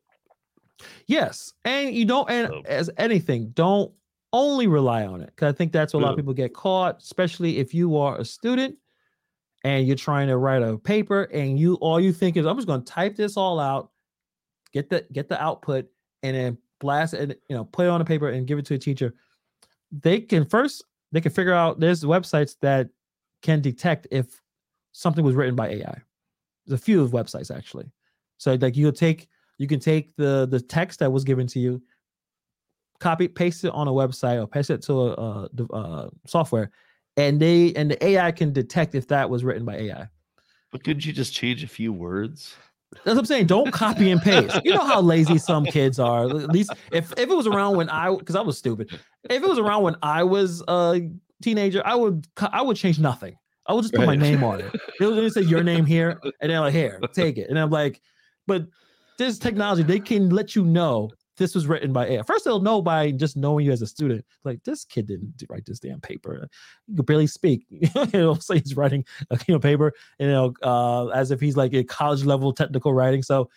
Yes, and you don't, and so. as anything, don't only rely on it because I think that's where a lot of people get caught, especially if you are a student and you're trying to write a paper and you all you think is I'm just going to type this all out, get the get the output, and then blast it, you know, put it on a paper and give it to a teacher. They can first they can figure out there's websites that can detect if something was written by AI. There's a few of websites actually. So like you'll take you can take the the text that was given to you copy paste it on a website or paste it to a, a, a uh, software and they and the ai can detect if that was written by ai but couldn't you just change a few words that's what I'm saying. Don't copy and paste. You know how lazy some kids are. At least if, if it was around when I because I was stupid. If it was around when I was a teenager, I would I would change nothing. I would just put right. my name on it. It would say your name here, and then like here, take it. And I'm like, but this technology, they can let you know this was written by AI. First, they'll know by just knowing you as a student. Like this kid didn't write this damn paper. You could barely speak. It'll say he's writing a you know paper, you know, uh, as if he's like a college level technical writing. So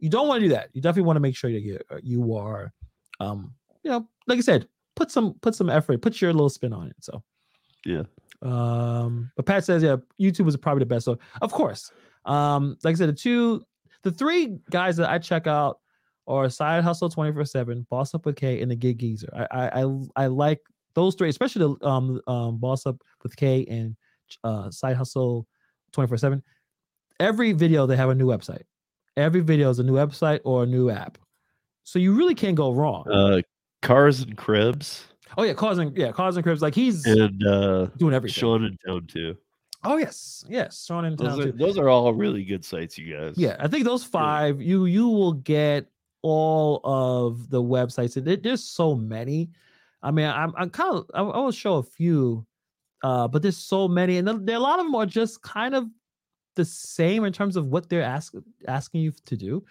you don't want to do that. You definitely want to make sure that you you are, um, you know, like I said, put some put some effort, put your little spin on it. So yeah. Um, but Pat says, yeah, YouTube was probably the best. So of course, um, like I said, the two, the three guys that I check out or Side Hustle 24 7, Boss Up with K, and the Gig Geezer. I, I I like those three, especially the um, um Boss Up with K and uh Side Hustle 24 7. Every video they have a new website. Every video is a new website or a new app. So you really can't go wrong. Uh Cars and Cribs. Oh yeah, cars and yeah, cars and cribs. Like he's and uh doing everything. Sean and town too. Oh yes, yes, Sean town those are, too. Those are all really good sites, you guys. Yeah, I think those five you you will get all of the websites. there's so many. I mean, I'm, I'm kind of I, I will show a few, uh, but there's so many, and a lot of them are just kind of the same in terms of what they're asking asking you to do.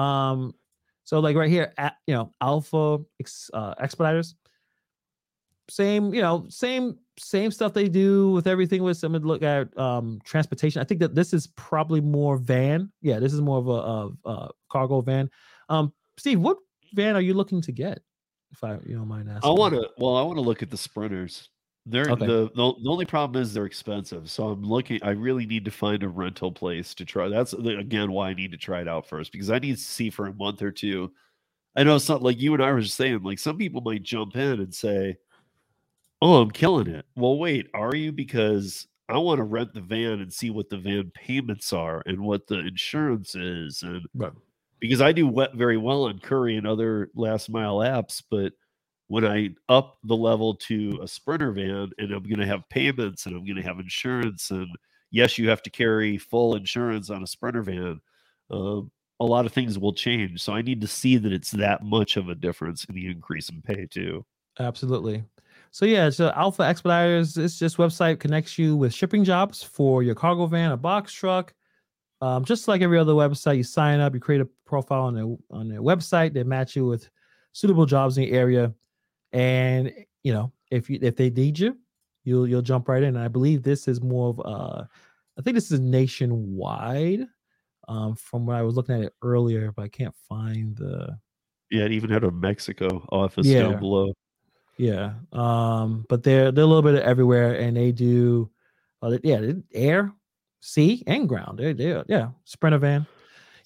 Um, so like right here, at, you know, Alpha uh, Expeditors, same, you know, same same stuff they do with everything. With some look at um transportation. I think that this is probably more van. Yeah, this is more of a, a, a cargo van. Um, Steve, what van are you looking to get? If I you don't mind asking. I want to. Well, I want to look at the sprinters. They're okay. the, the the only problem is they're expensive. So I'm looking. I really need to find a rental place to try. That's again why I need to try it out first because I need to see for a month or two. I know it's not like you and I were just saying. Like some people might jump in and say, "Oh, I'm killing it." Well, wait, are you? Because I want to rent the van and see what the van payments are and what the insurance is and right because I do very well on Curri and other last mile apps, but when I up the level to a sprinter van and I'm going to have payments and I'm going to have insurance and yes, you have to carry full insurance on a sprinter van. Um, a lot of things will change. So I need to see that it's that much of a difference in the increase in pay too. Absolutely. So yeah, so Alpha Expeditors, it's just website connects you with shipping jobs for your cargo van, a box truck. Um, just like every other website, you sign up, you create a profile on their on their website, they match you with suitable jobs in the area. And you know, if you if they need you, you'll you'll jump right in. And I believe this is more of uh I think this is nationwide. Um, from what I was looking at it earlier, but I can't find the yeah, it even had a Mexico office yeah. down below. Yeah. Um, but they're they're a little bit everywhere, and they do, uh, yeah, air, sea, and ground. They they yeah, sprinter van.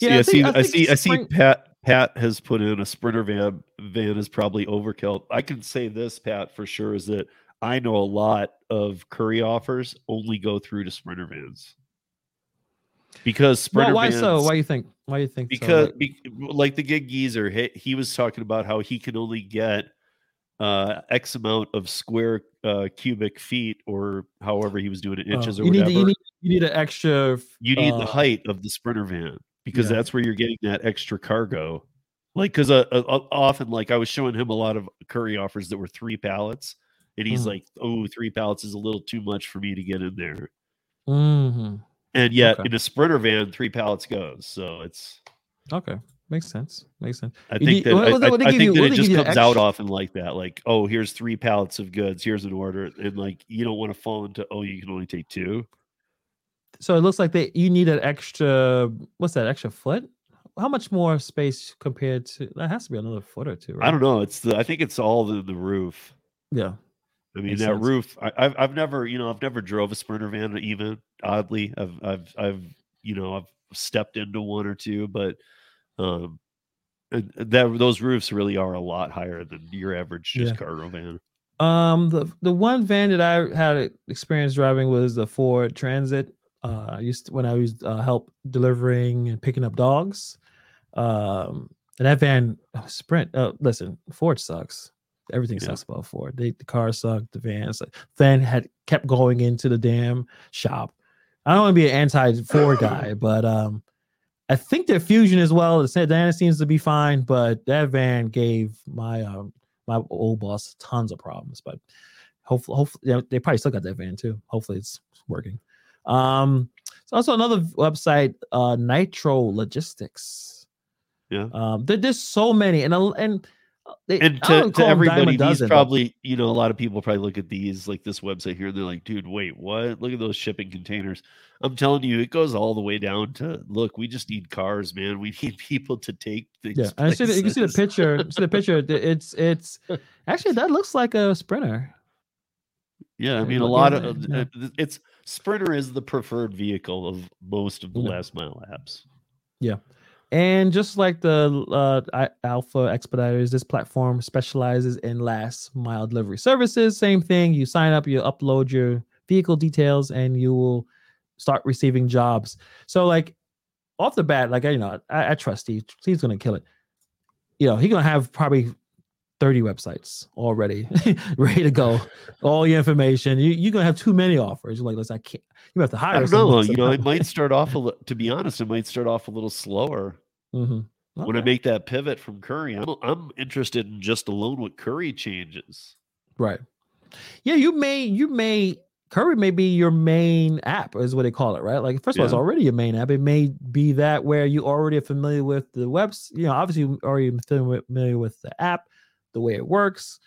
Yeah, see, I, think, I, see, I see, I see. Pat Pat has put in a sprinter van. Van is probably overkill. I can say this, Pat, for sure, is that I know a lot of Curri offers only go through to sprinter vans because sprinter well, why vans, so? Why you think? Why you think? Because so? like, be, like the gig geezer, he, he was talking about how he can only get uh, X amount of square uh, cubic feet, or however he was doing it, inches oh, or whatever. Need, you, need, you need an extra. You need uh, the height of the sprinter van because yeah. that's where you're getting that extra cargo. Like, because uh, uh, uh, often, like I was showing him a lot of Curri offers that were three pallets, and he's mm. like, "Oh, three pallets is a little too much for me to get in there." Mm-hmm. And yet, okay. in a sprinter van, three pallets goes. So it's okay. Makes sense. Makes sense. I think that I, I, I think that it just comes out often like that. Like, oh, here's three pallets of goods. Here's an order, and like you don't want to fall into oh, you can only take two. So it looks like they you need an extra. What's that? Extra foot? How much more space compared to? That has to be another foot or two. Right? I don't know. It's the. I think it's all the the roof. Yeah. I mean Makes that sense. roof. I, have I've never you know I've never drove a sprinter van even oddly I've I've I've you know I've stepped into one or two but um, that those roofs really are a lot higher than your average just yeah. cargo van. Um, the the one van that I had experience driving was the Ford Transit. Uh, I used to, when I was uh, help delivering and picking up dogs. Um, and that van uh, Sprint. Uh, listen, Ford sucks. Everything yeah. sucks about Ford. They, the car sucked. The van, like, van had kept going into the damn shop. I don't want to be an anti Ford guy, but um, I think their fusion as well. The sedan seems to be fine, but that van gave my um my old boss tons of problems. But hopefully, hopefully they probably still got that van too. Hopefully, it's working. Um, so also another website, uh, Nitro Logistics. Yeah. Um, there, there's so many, and and they, and to, to everybody, these probably, you know, a lot of people probably look at these like this website here and they're like, dude, wait, what? Look at those shipping containers. I'm telling you, it goes all the way down to look, we just need cars, man. We need people to take things. Yeah, I see the, you can see the picture. see the picture. It's it's actually that looks like a sprinter. Yeah, I mean, a lot of yeah. it's Sprinter is the preferred vehicle of most of the yeah. last mile apps. Yeah. And just like the uh, Alpha Expeditors, this platform specializes in last mile delivery services. Same thing. You sign up, you upload your vehicle details, and you will start receiving jobs. So, like off the bat, like you know, I, I trust Steve. Steve's gonna kill it. You know, he's gonna have probably 30 websites already ready to go. All your information. You, you're gonna have too many offers. You're like, listen, I can't. You have to hire. I don't know. You know, it might start off a little. To be honest, it might start off a little slower. Mm-hmm. Okay. When I make that pivot from Curri, I'm, I'm interested in just alone what Curri changes. Right. Yeah, you may you may Curri may be your main app, is what they call it, right? Like, first of all, it's already your main app. It may be that where you already are familiar with the webs, you know, obviously you already familiar with the app, the way it works.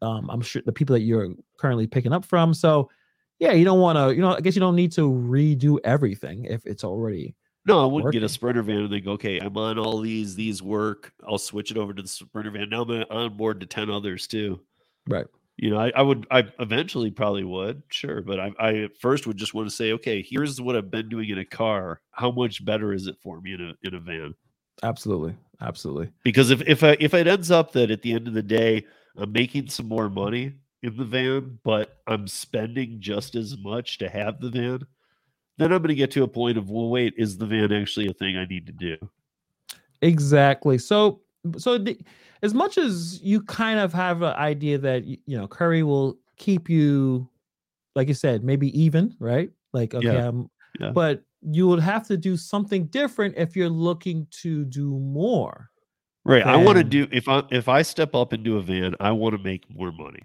Um, I'm sure the people that you're currently picking up from. So, yeah, you don't want to, you know, I guess you don't need to redo everything if it's already no, I wouldn't get a sprinter van and think, okay, I'm on all these, these work. I'll switch it over to the sprinter van. Now I'm on board to 10 others too. Right. You know, I, I would, I eventually probably would, sure. But I, I first would just want to say, okay, here's what I've been doing in a car. How much better is it for me in a, in a van? Absolutely. Absolutely. Because if, if I, if it ends up that at the end of the day, I'm making some more money in the van, but I'm spending just as much to have the van, then I'm going to get to a point of, well, wait, is the van actually a thing I need to do? Exactly. So, so the, as much as you kind of have an idea that you know Curri will keep you, like you said, maybe even, right? Like, okay, yeah. yeah. but you would have to do something different if you're looking to do more. Right. I want to do if I if I step up and do a van, I want to make more money.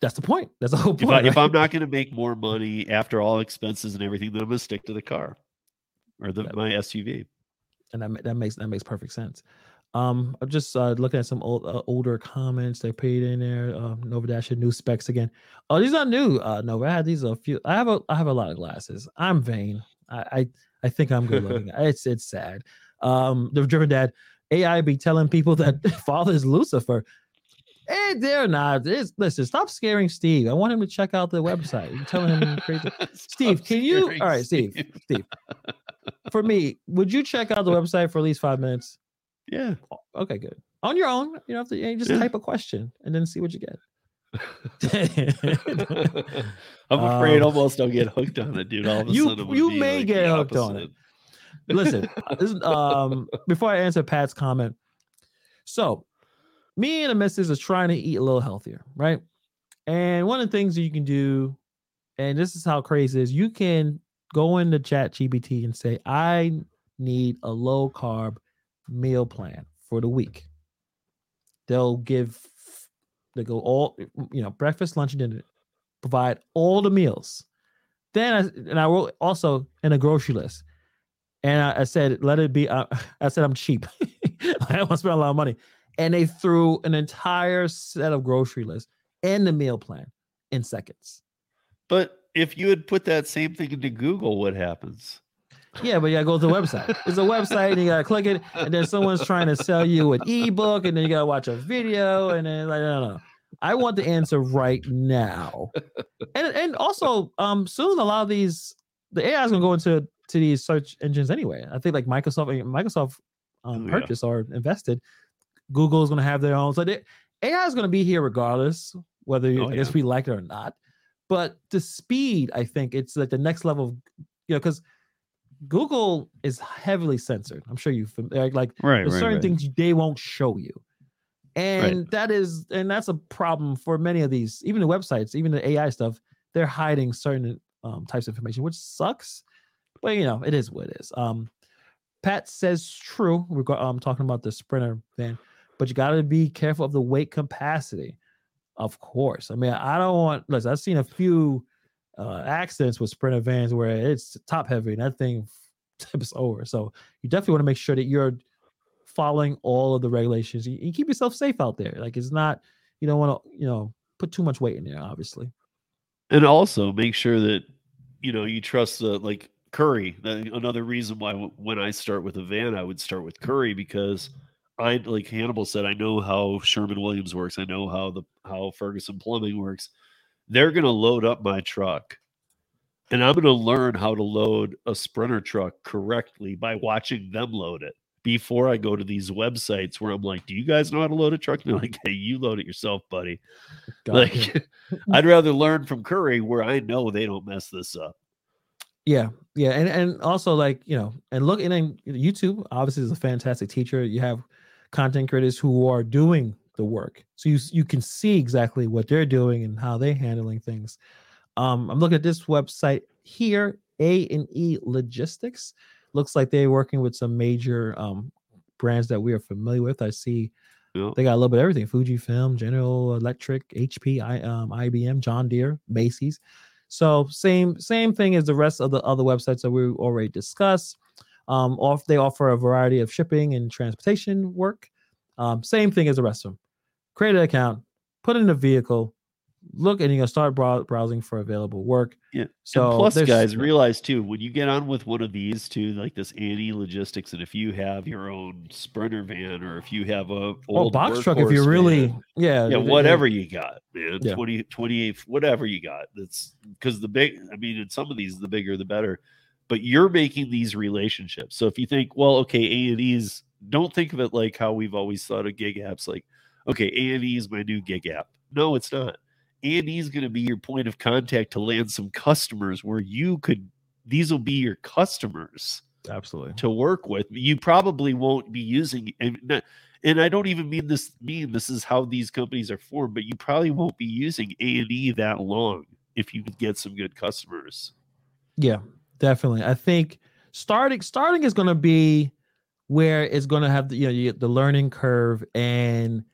That's the point. That's the whole point. If, I, right? if I'm not going to make more money after all expenses and everything, then I'm going to stick to the car or the my SUV. And that that makes that makes perfect sense. Um, I'm just uh, looking at some old uh, older comments they paid in there. Uh, Nova Dash new specs again. Oh, these are new. Uh, Nova, I had these are a few. I have a I have a lot of glasses. I'm vain. I I, I think I'm good looking. it's it's sad. Um, the driven dad AI be telling people that father is Lucifer. Hey, they're not. It's, listen, stop scaring Steve. I want him to check out the website. You're telling him crazy. Steve, can you? All right, Steve. Steve. For me, would you check out the website for at least five minutes? Yeah. Okay, good. On your own. You know, have to you just yeah. type a question and then see what you get. I'm afraid um, almost I'll get hooked on it, dude. All of a you, sudden, you may like get hooked on it. Listen, this, um, before I answer Pat's comment, so me and the missus is trying to eat a little healthier, right? And one of the things that you can do, and this is how crazy is, you can go into Chat GPT and say, I need a low carb meal plan for the week. They'll give they go all you know breakfast, lunch, and dinner, provide all the meals. Then I and I wrote also in a grocery list, and I, I said let it be. Uh, I said I'm cheap. I don't want to spend a lot of money, and they threw an entire set of grocery lists and the meal plan in seconds. But if you had put that same thing into Google, what happens? Yeah, but you gotta go to the website. It's a website, and you gotta click it, and then someone's trying to sell you an ebook, and then you gotta watch a video, and then like, I don't know. I want the answer right now. And and also, um, soon a lot of these the AI is gonna go into to these search engines anyway. I think like Microsoft Microsoft um, oh, purchased yeah. or invested. Google is gonna have their own. So they, AI is gonna be here regardless, whether oh, I guess we like it or not. But the speed, I think it's like the next level of you know, because Google is heavily censored. I'm sure you like like right, there's right, certain right. things they won't show you. And that is and that's a problem for many of these, even the websites, even the AI stuff, they're hiding certain um, types of information, which sucks. But you know, it is what it is. Um Pat says true. We're um, talking about the sprinter van, but you got to be careful of the weight capacity. Of course. I mean, I don't want. Listen, I've seen a few uh, accidents with Sprinter vans where it's top heavy and that thing tips over. So you definitely want to make sure that you're following all of the regulations. You, you keep yourself safe out there. Like it's not, you don't want to, you know, put too much weight in there, obviously. And also make sure that, you know, you trust the, like Curri. Another reason why when I start with a van, I would start with Curri because I, like Hannibal said, I know how Sherman Williams works. I know how the, how Ferguson Plumbing works they're going to load up my truck and I'm going to learn how to load a sprinter truck correctly by watching them load it before I go to these websites where I'm like, do you guys know how to load a truck? And they're like, hey, you load it yourself, buddy. Got like, I'd rather learn from Curri where I know they don't mess this up. Yeah, yeah, and and also like you know, and look, and then YouTube obviously is a fantastic teacher. You have content creators who are doing the work. So you you can see exactly what they're doing and how they're handling things. Um, I'm looking at this website here, A and E Logistics. Looks like they're working with some major um, brands that we are familiar with. I see yeah. they got a little bit of everything: Fujifilm, General Electric, HP, I, um, IBM, John Deere, Macy's. So same same thing as the rest of the other websites that we already discussed. Um, off they offer a variety of shipping and transportation work. Um, same thing as the rest of them create an account, put in a vehicle, look, and you're gonna start browsing for available work. Yeah. So and plus, guys, realize too when you get on with one of these too, like this A&E Logistics, and if you have your own Sprinter van or if you have a old box truck, if you're really van, yeah, yeah, whatever you got, man, yeah. 20, 28, whatever you got. That's because the big. I mean, in some of these, the bigger the better. But you're making these relationships. So if you think, well, okay, A and E's, don't think of it like how we've always thought of gig apps, like okay, A&E is my new gig app. No, it's not. A&E is going to be your point of contact to land some customers where you could, these will be your customers. Absolutely. To work with. You probably won't be using, and, and I don't even mean this, mean this is how these companies are formed, but you probably won't be using A&E that long if you can get some good customers. Yeah. definitely. I think starting starting is going to be where it's going to have the, you know you get the learning curve and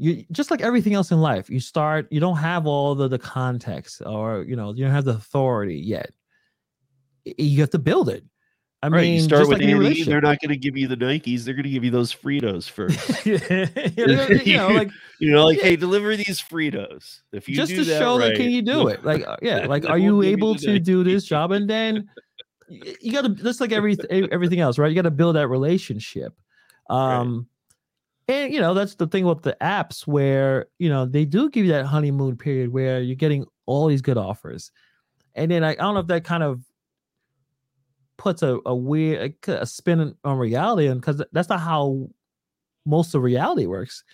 you just like everything else in life you start you don't have all the the context or you know you don't have the authority yet you have to build it I right, mean, you start with like A&E, they're not going to give you the Nikes. They're going to give you those Fritos first. you know, like you know, like yeah. hey, deliver these Fritos. If you just to show right, that can you do it? Like, uh, yeah, like are you able to do this job? And then you got to just like every everything else, right? You got to build that relationship. Um, right. And you know that's the thing with the apps where you know they do give you that honeymoon period where you're getting all these good offers, and then I, I don't know if that kind of puts a, a weird a spin on reality and because that's not how most of reality works.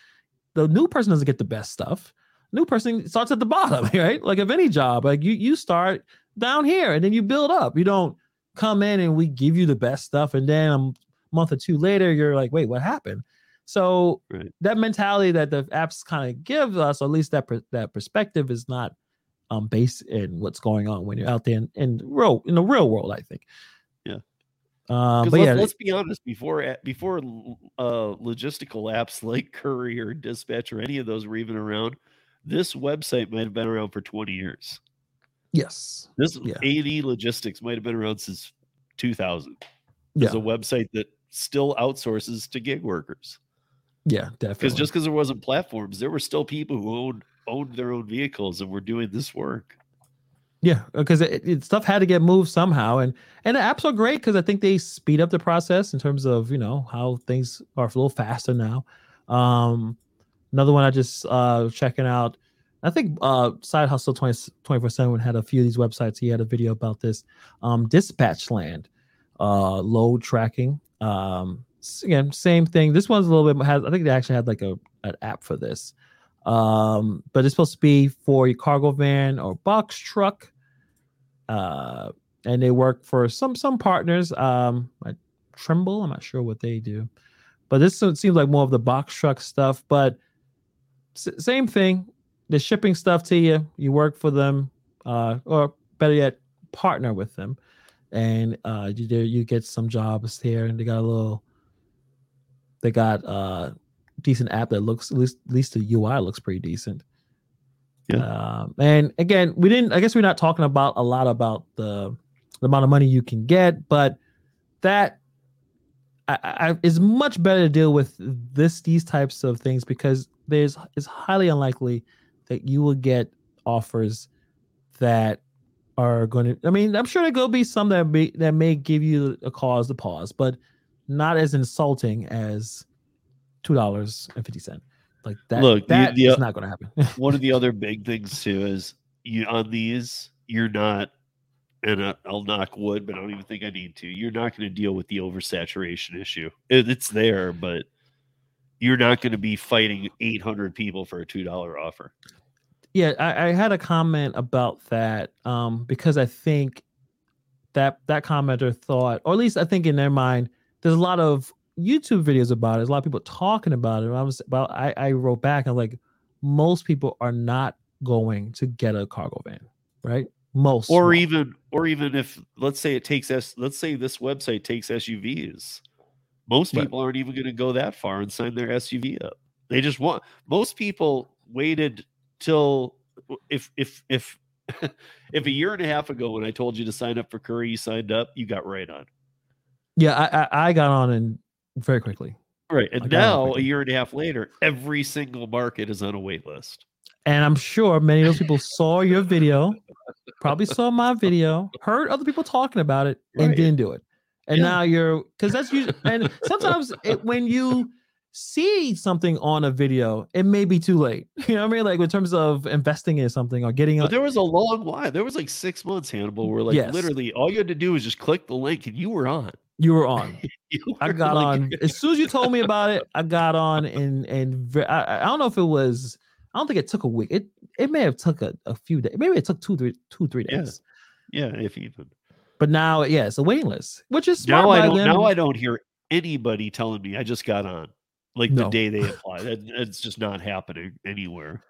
The new person doesn't get the best stuff. New person starts at the bottom right? Like of any job like you you start down here and then you build up. You don't come in and we give you the best stuff and then a month or two later you're like wait what happened so right. that mentality that the apps kind of give us, or at least that that perspective, is not um based in what's going on when you're out there in, in real in the real world. I think. Yeah. Um, but let's, yeah, let's be honest. Before before uh, logistical apps like Curri or Dispatch or any of those were even around, this website might have been around for twenty years. Yes, this yeah. AD Logistics might have been around since two thousand. It's yeah. a website that still outsources to gig workers. Yeah, definitely. Because just because there wasn't platforms, there were still people who owned owned their own vehicles and were doing this work. Yeah, because it, it, stuff had to get moved somehow, and and the apps are great because I think they speed up the process in terms of you know how things are a little faster now. Um, another one I just uh checking out. I think uh Side Hustle 24 7 had a few of these websites. He had a video about this. Um, Dispatch Land, uh, load tracking. Um, again, same thing. This one's a little bit has. I think they actually had like a an app for this. Um, but it's supposed to be for your cargo van or box truck. Uh, and they work for some some partners. Um, like Trimble, I'm not sure what they do, but this seems like more of the box truck stuff. But s- same thing, the shipping stuff to you. You work for them, uh, or better yet, partner with them, and uh, you you get some jobs here, and they got a little. They got uh decent app that looks at least at least the UI looks pretty decent. Yeah. Um, and again, we didn't. I guess we're not talking about a lot about the the amount of money you can get, but that I, I, is much better to deal with this these types of things because there's it's highly unlikely that you will get offers that are going to. I mean, I'm sure there will be some that be that may give you a cause to pause, but not as insulting as two dollars and fifty cent. Like that. Look, that the, the, is not going to happen. one of the other big things too is you on these you're not, and I'll knock wood, but I don't even think I need to. You're not going to deal with the oversaturation issue. It, it's there, but you're not going to be fighting 800 people for a two dollar offer. Yeah, I, I, had a comment about that um, because I think that that commenter thought, or at least I think in their mind, there's a lot of YouTube videos about it. There's a lot of people talking about it. I was about I, I wrote back and I'm like most people are not going to get a cargo van, right? Most or even or even if let's say it takes us let's say this website takes SUVs. Most people right. aren't even going to go that far and sign their SUV up. They just want most people waited till if if if if a year and a half ago when I told you to sign up for Curri, you signed up, you got right on. Yeah, I, I, I got on in very quickly. Right. And now, a year and a half later, every single market is on a wait list. And I'm sure many of those people saw your video, probably saw my video, heard other people talking about it, right. and didn't do it. And yeah. now you're because that's usually and sometimes it, when you see something on a video, it may be too late. You know what I mean? Like in terms of investing in something or getting. But there was a long line. There was like six months, Hannibal, where like yes. literally all you had to do was just click the link and you were on. You were on. you were I got like... on as soon as you told me about it. I got on and and I, I don't know if it was. I don't think it took a week. It it may have took a, a few days. Maybe it took two three two three days. Yeah, yeah if even. But now, yeah, it's a waiting list, which is now I don't. Them. Now I don't hear anybody telling me I just got on like no. the day they apply. that, it's just not happening anywhere.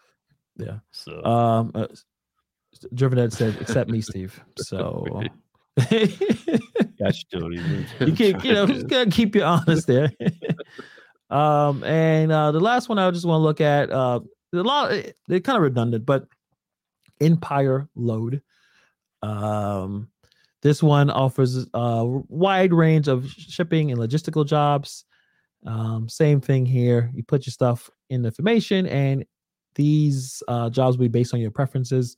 Yeah. So um, uh, Driven Ed said, "Except me, Steve." So Gosh, Tony. you can you know just gotta keep you honest there. um, and uh, the last one I just want to look at uh, a lot they're kind of redundant, but Empire Load. Um, this one offers a wide range of shipping and logistical jobs. Um, same thing here. You put your stuff in the information, and these uh, jobs will be based on your preferences.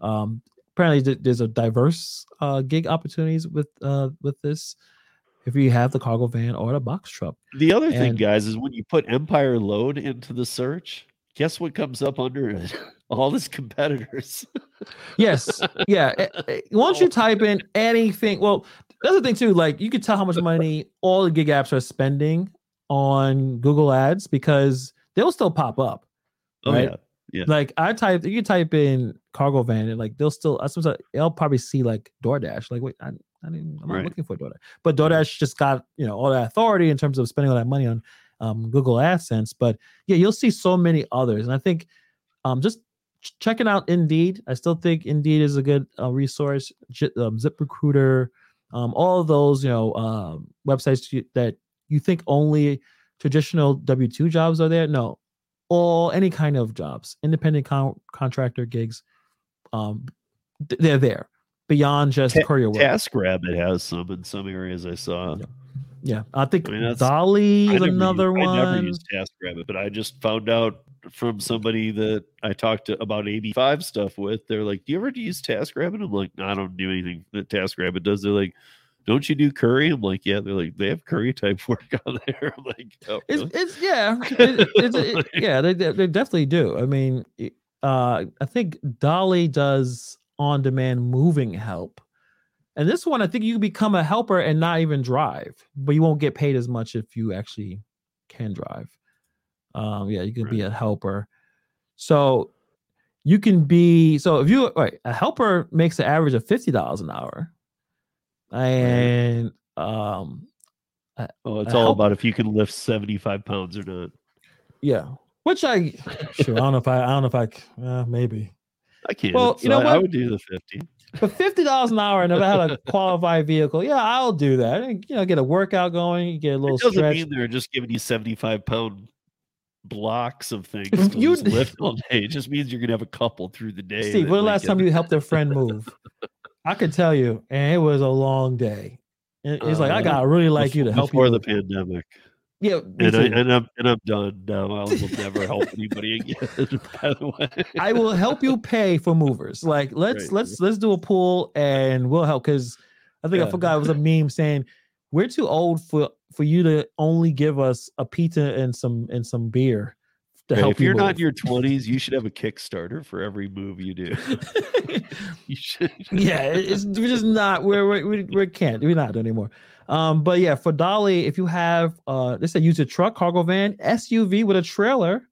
Um, apparently, there's a diverse uh, gig opportunities with uh, with this. If you have the cargo van or the box truck. The other and, thing, guys, is when you put Empire Load into the search, guess what comes up under it? All his competitors. yes. Yeah. Eh, eh, once you type in anything, well, that's the thing too. Like you could tell how much money all the gig apps are spending on Google Ads because they'll still pop up. Oh, right? yeah. Yeah. Like I type, you type in cargo van, and like they'll still. I suppose they'll probably see like DoorDash. Like, wait, I, I didn't, I'm not right. looking for DoorDash, but DoorDash just got you know all that authority in terms of spending all that money on um, Google AdSense. But yeah, you'll see so many others, and I think um, just ch- checking out Indeed. I still think Indeed is a good uh, resource. J- um, ZipRecruiter, um, all of those you know um, websites that you think only traditional W two jobs are there. No, all any kind of jobs, independent con- contractor gigs, um, they're there beyond just Ta- courier work. TaskRabbit has some in some areas I saw. Yeah, yeah. I think I mean, Dolly is another used, one. I never used TaskRabbit, but I just found out from somebody that I talked to about AB5 stuff with. They're like, "Do you ever use TaskRabbit?" I'm like, "I don't do anything that TaskRabbit does." They're like, don't you do Curri? I'm like, yeah. They're like, they have Curri type work on there. I'm like, oh, it's, it's yeah, it, it's it, yeah, they they definitely do. I mean, uh, I think Dolly does on demand moving help, and this one I think you can become a helper and not even drive, but you won't get paid as much if you actually can drive. Um, yeah, you can right. be a helper. So you can be so if you wait, a helper makes an average of fifty dollars an hour and um oh it's I all hope, about if you can lift 75 pounds or not yeah which i sure i don't know if i i don't know if i uh, maybe i can't well so you know I, what? I would do the 50 for fifty dollars an hour and if I had a qualified vehicle, yeah, I'll do that. And, you know, get a workout going, get a little. It doesn't stretch. mean they're just giving you seventy-five pound blocks of things to you lift all day. It just means you're gonna have a couple through the day. Steve, when the last time you helped a friend move? I could tell you, and it was a long day. It's uh, like I got really like you to help before you. the pandemic. Yeah, and I and I'm and I'm done now. I will never help anybody again. By the way, I will help you pay for movers. Like let's right. let's let's do a pool and we'll help because I think yeah. I forgot it was a meme saying we're too old for for you to only give us a pizza and some and some beer to hey, help if you are not in your 20s you should have a kickstarter for every move you do you should yeah it's we're just not we're we, we can't we're not anymore um but yeah for dolly if you have uh they said use a truck cargo van suv with a trailer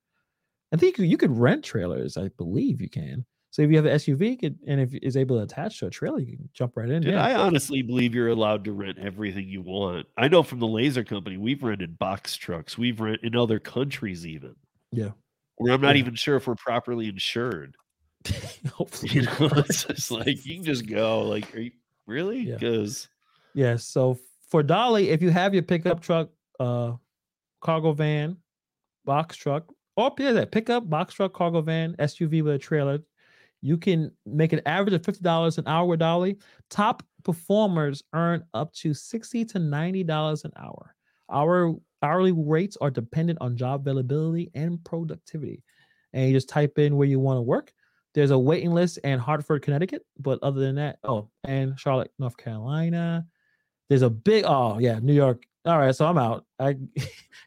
i think you could rent trailers i believe you can so if you have an SUV could, and if it's able to attach to a trailer, you can jump right in. Dude, yeah. I honestly believe you're allowed to rent everything you want. I know from the laser company, we've rented box trucks. We've rented in other countries even. Yeah. Where I'm not yeah. even sure if we're properly insured. Hopefully, you know, it's just like you can just go. Like, are you really? Because yeah. yeah. So for Dolly, if you have your pickup truck, uh, cargo van, box truck, or yeah, that pickup box truck, cargo van, SUV with a trailer, you can make an average of fifty dollars an hour with Dolly. Top performers earn up to sixty to ninety dollars an hour. Our Hourly rates are dependent on job availability and productivity. And you just type in where you want to work. There's a waiting list in Hartford, Connecticut. But other than that, oh, and Charlotte, North Carolina. There's a big, oh, yeah, New York. All right, so I'm out. I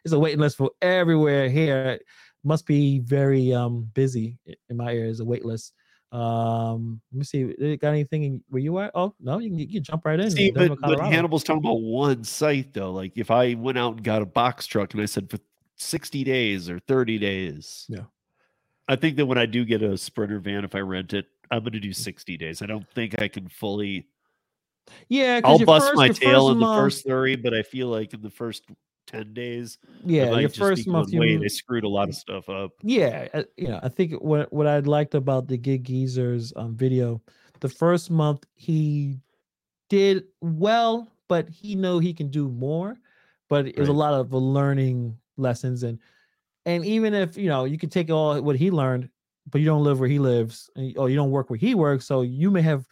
it's a waiting list for everywhere here. Must be very um busy in my area. Is a wait list. Um, let me see. Got anything in, where you at? Oh no, you can, you can jump right in. See, but, but Hannibal's talking about one site though. Like if I went out and got a box truck and I said for 60 days or 30 days. Yeah. I think that when I do get a sprinter van, if I rent it, I'm going to do 60 days. I don't think I can fully. Yeah, I'll bust first, my tail in month, the first 30, but I feel like in the first 10 days. Yeah, your first month you, they screwed a lot of stuff up. Yeah, uh, you know, I think what what I liked about the Gig Geezer's um, video, the first month he did well, but he know he can do more. But it was right. a lot of learning lessons and and even if you know you can take all what he learned, but you don't live where he lives, or you don't work where he works, so you may have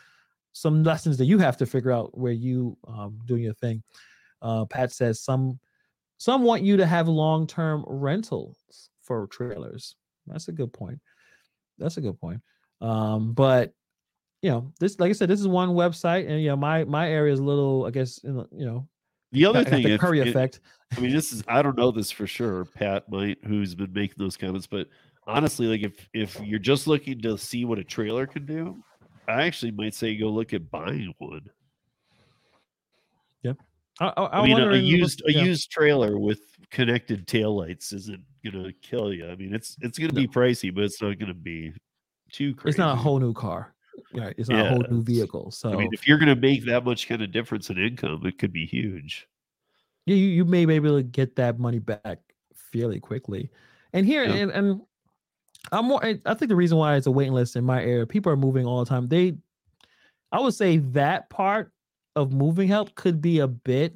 some lessons that you have to figure out where you um, doing your thing. Uh, Pat says some some want you to have long term rentals for trailers. That's a good point. That's a good point. Um, but you know, this like I said, this is one website, and you know, my my area is a little, I guess, you know, the other thing, the Curri it, effect. I mean, this is I don't know this for sure. Pat might, who's been making those comments, but honestly, like if if you're just looking to see what a trailer can do, I actually might say go look at buying one. I, I, I mean, a, used a used trailer with connected taillights isn't gonna kill you. I mean, it's it's gonna no. be pricey, but it's not gonna be too crazy. It's not a whole new car. Right. It's not yeah. a whole new vehicle. So I mean, if you're gonna make that much kind of difference in income, it could be huge. Yeah, you, you may be able to get that money back fairly quickly. And here, yeah. and, and I'm more. I think the reason why it's a waiting list in my area, people are moving all the time. They, I would say that part of moving help could be a bit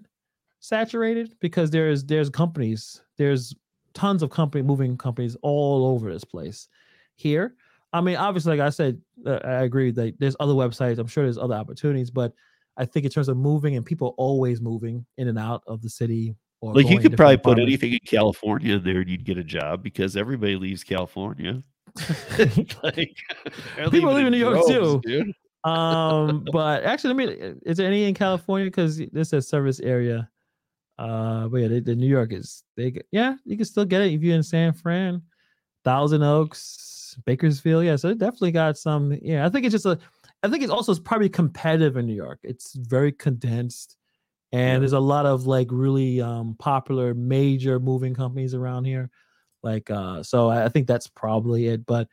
saturated because there's there's companies, there's tons of company moving companies all over this place. Here, I mean, obviously, like I said, uh, I agree that there's other websites. I'm sure there's other opportunities, but I think in terms of moving and people always moving in and out of the city or like you could probably put anything in California in there and you'd get a job because everybody leaves California. like, people leave in New York too. Dude. Um, but actually, let me. Is there any in California? Because this is service area. Uh, but yeah, the, the New York is they. Yeah, you can still get it if you're in San Fran, Thousand Oaks, Bakersfield. Yeah, so it definitely got some. Yeah, I think it's just a. I think it's also probably competitive in New York. It's very condensed and there's a lot of like really um, popular major moving companies around here like uh so i think that's probably it but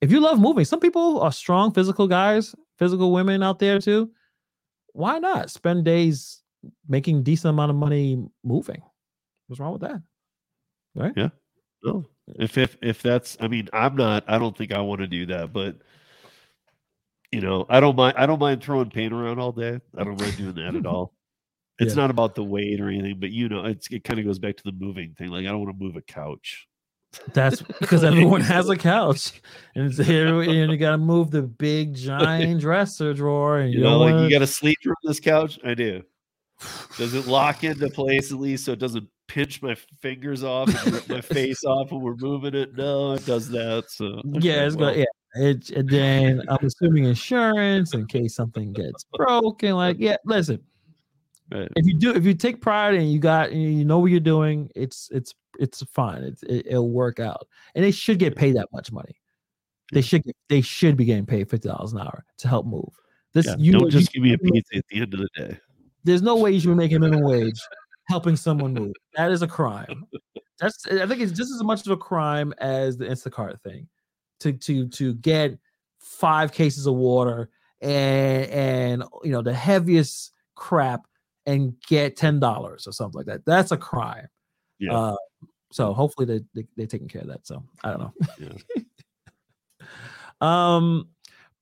if you love moving some people are strong physical guys physical women out there too. Why not spend days making decent amount of money moving? What's wrong with that? Right? Yeah. No. If if if that's i mean i'm not i don't think i want to do that but you know i don't mind i don't mind throwing paint around all day. I don't mind doing that at all. It's yeah. not about the weight or anything, but you know, it's it kind of goes back to the moving thing. Like I don't want to move a couch. That's because everyone has a couch, and it's here, and you got to move the big giant dresser drawer, and you, you know, like wanna... you got to sleep from this couch. I do. Does it lock into place at least so it doesn't pinch my fingers off and rip my face off when we're moving it? No, it does that. So yeah, it's well. good. Yeah, it, and then I'm assuming insurance in case something gets broken. Like, yeah, listen, Right. If you do, if you take pride and you got, you know what you're doing, it's it's it's fine. It's, it, will work out, and they should get paid that much money. They should get, they should be getting paid fifty dollars an hour to help move. This yeah, you don't just you, give me a pizza at the end of the day. There's no way you should be making minimum wage helping someone move. That is a crime. That's I think it's just as much of a crime as the Instacart thing. To to to get five cases of water and and you know the heaviest crap and get ten dollars or something like that. That's a crime. Yeah. Uh, so hopefully they, they they're taking care of that. So I don't know. Yeah. um,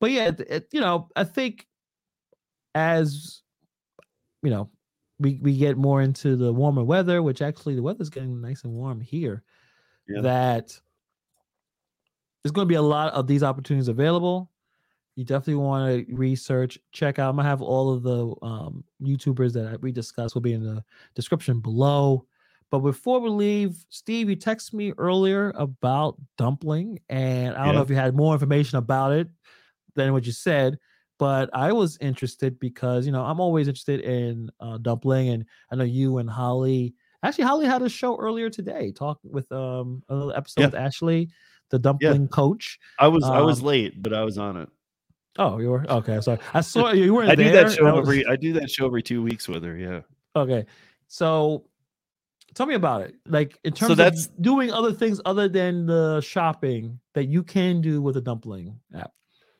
but yeah, it, it, you know, I think as you know, we we get more into the warmer weather, which actually the weather's getting nice and warm here. Yeah. That there's going to be a lot of these opportunities available you definitely want to research, check out. I'm gonna have all of the um, YouTubers that we discussed will be in the description below. But before we leave, Steve, you texted me earlier about dumpling, and I don't yeah. know if you had more information about it than what you said. But I was interested because you know I'm always interested in uh, dumpling, and I know you and Holly. Actually, Holly had a show earlier today, talking with um a little episode yeah. with Ashley, the dumpling yeah. coach. I was um, I was um, late, but I was on it. Oh, you were okay. Sorry, I saw you weren't. I do that show was... every. I do that show every two weeks with her. Yeah. Okay, so tell me about it. Like in terms so that's, of doing other things other than the shopping that you can do with a dumpling app.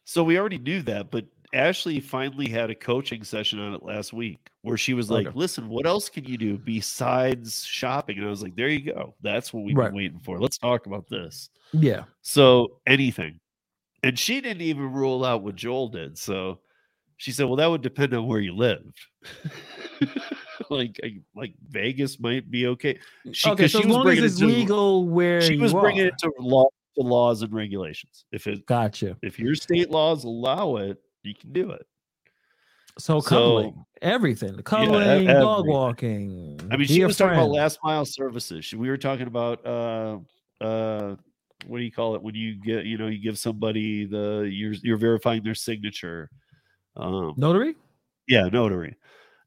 So we already knew that, but Ashley finally had a coaching session on it last week where she was like, okay. "Listen, what else can you do besides shopping?" And I was like, "There you go. That's what we've right. been waiting for. Let's talk about this." Yeah. So anything and she didn't even rule out what Joel did. So She said, "Well, that would depend on where you lived." like, like Vegas might be okay. She, okay, so she as long as it's it to, legal where she was bringing it to law, to laws and regulations. If it, gotcha. If your state laws allow it, you can do it. So cuddling, so, everything, cuddling, yeah, dog walking. I mean, she was friend. talking about last mile services. We were talking about uh uh what do you call it when you get you know you give somebody the you're you're verifying their signature. Um, notary. Yeah, notary.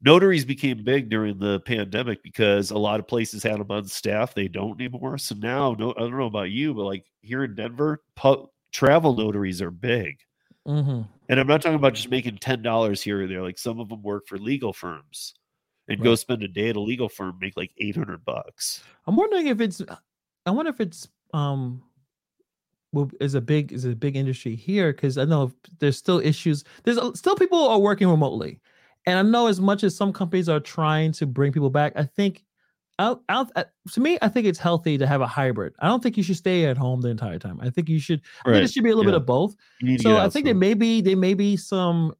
Notaries became big during the pandemic because a lot of places had them on staff. They don't anymore. So now, no, I don't know about you, but like here in Denver, pu- travel notaries are big. Mm-hmm. And I'm not talking about just making ten dollars here or there. Like some of them work for legal firms and right. go spend a day at a legal firm, make like eight hundred bucks. I'm wondering if it's. I wonder if it's um is a big is a big industry here because I know there's still issues. There's still people are working remotely, and I know as much as some companies are trying to bring people back, I think out uh, to me, I think it's healthy to have a hybrid. I don't think you should stay at home the entire time. I think you should. Right. I think it should be a little yeah. bit of both. So I think there may be there may be some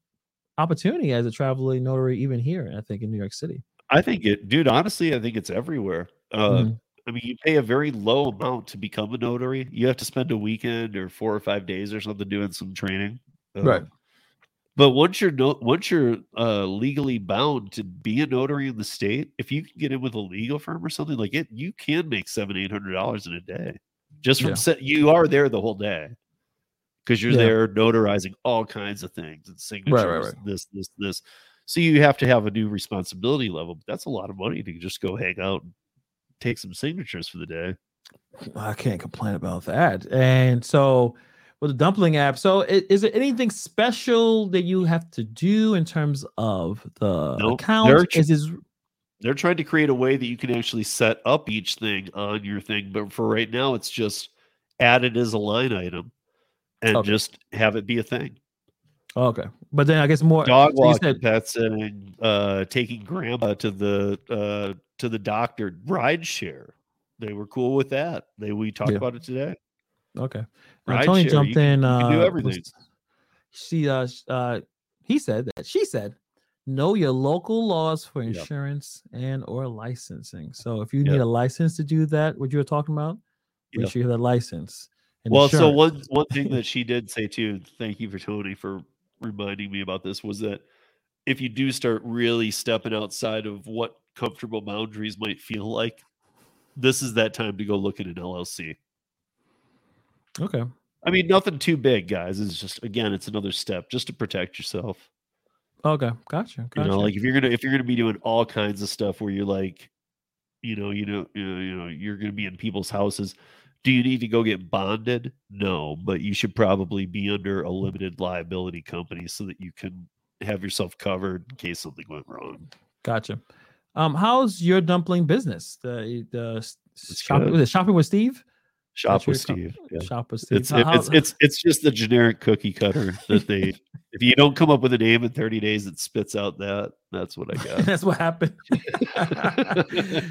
opportunity as a traveling notary even here. I think in New York City. I think it, dude. Honestly, I think it's everywhere. Uh, mm-hmm. I mean, you pay a very low amount to become a notary. You have to spend a weekend or four or five days or something doing some training. Uh, right. But once you're no, once you're uh, legally bound to be a notary in the state, if you can get in with a legal firm or something like it, you can make seven eight hundred dollars in a day just from yeah. set. You are there the whole day because you're yeah. there notarizing all kinds of things and signatures, right, right, right. this this this. So you have to have a new responsibility level. But that's a lot of money to just go hang out and take some signatures for the day. I can't complain about that. And so with the dumpling app. So is, is there anything special that you have to do in terms of the nope. account? They're, is this... they're trying to create a way that you can actually set up each thing on your thing, but for right now, it's just add it as a line item and okay. just have it be a thing. Okay, but then I guess more dog so walking, said... pets, and uh, taking grandma to the uh, to the doctor ride share. They were cool with that. They we talked yeah. about it today. Okay. Right, Tony share. jumped you in. uh, do everything. She uh, uh he said that she said know your local laws for insurance yep. and or licensing. So if you yep. need a license to do that, what you were talking about, make yep. sure you have that license. Well, insurance. so one one thing that she did say too, thank you for Tony for reminding me about this, was that if you do start really stepping outside of what comfortable boundaries might feel like, this is that time to go look at an LLC. Okay. I mean, nothing too big, guys. It's just again, it's another step just to protect yourself. Okay, gotcha. gotcha. You know, like if you're gonna if you're gonna be doing all kinds of stuff where you're like, you know, you know, you know, you know, you're gonna be in people's houses. Do you need to go get bonded? No, but you should probably be under a limited liability company so that you can have yourself covered in case something went wrong. Gotcha. Um, how's your dumpling business? The the shopping, shopping with Steve? Shop with Steve. Yeah. Shop with Steve. It's, it, it's it's it's just the generic cookie cutter that they. if you don't come up with a name in 30 days, it spits out that. That's what I got. that's what happened.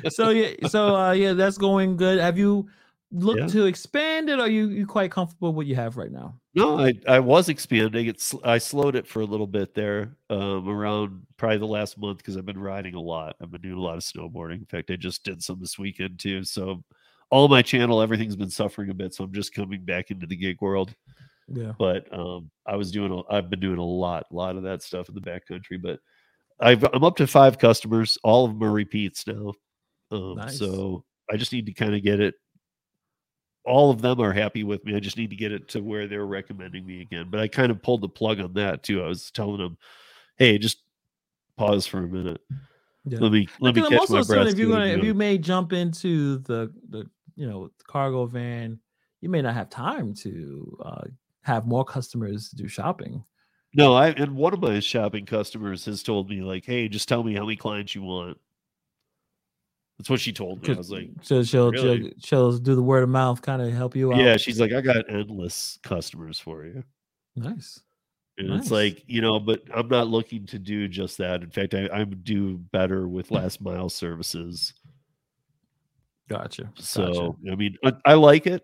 so yeah, so uh, yeah, that's going good. Have you looked yeah. to expand it? Or are you you quite comfortable with what you have right now? No, I I was expanding. It's I slowed it for a little bit there, um, around probably the last month because I've been riding a lot. I've been doing a lot of snowboarding. In fact, I just did some this weekend too. So all my channel, everything's been suffering a bit. So I'm just coming back into the gig world. Yeah. But um, I was doing, a, I've been doing a lot, a lot of that stuff in the backcountry. But I've, I'm up to five customers. All of them are repeats now. Um, nice. So I just need to kind of get it. All of them are happy with me. I just need to get it to where they're recommending me again. But I kind of pulled the plug on that too. I was telling them, hey, just pause for a minute. Yeah. Let me let me catch my breath. If you if you may jump into the the you know cargo van you may not have time to uh, have more customers do shopping no i and one of my shopping customers has told me like hey just tell me how many clients you want that's what she told me. I was like, so she'll, really? she'll, she'll do the word of mouth, kind of help you out. Yeah, she's like, I got endless customers for you. Nice. And nice. it's like, you know, but I'm not looking to do just that. In fact, I, I'm do better with last mile services Gotcha. So gotcha. I mean, I, I, like it.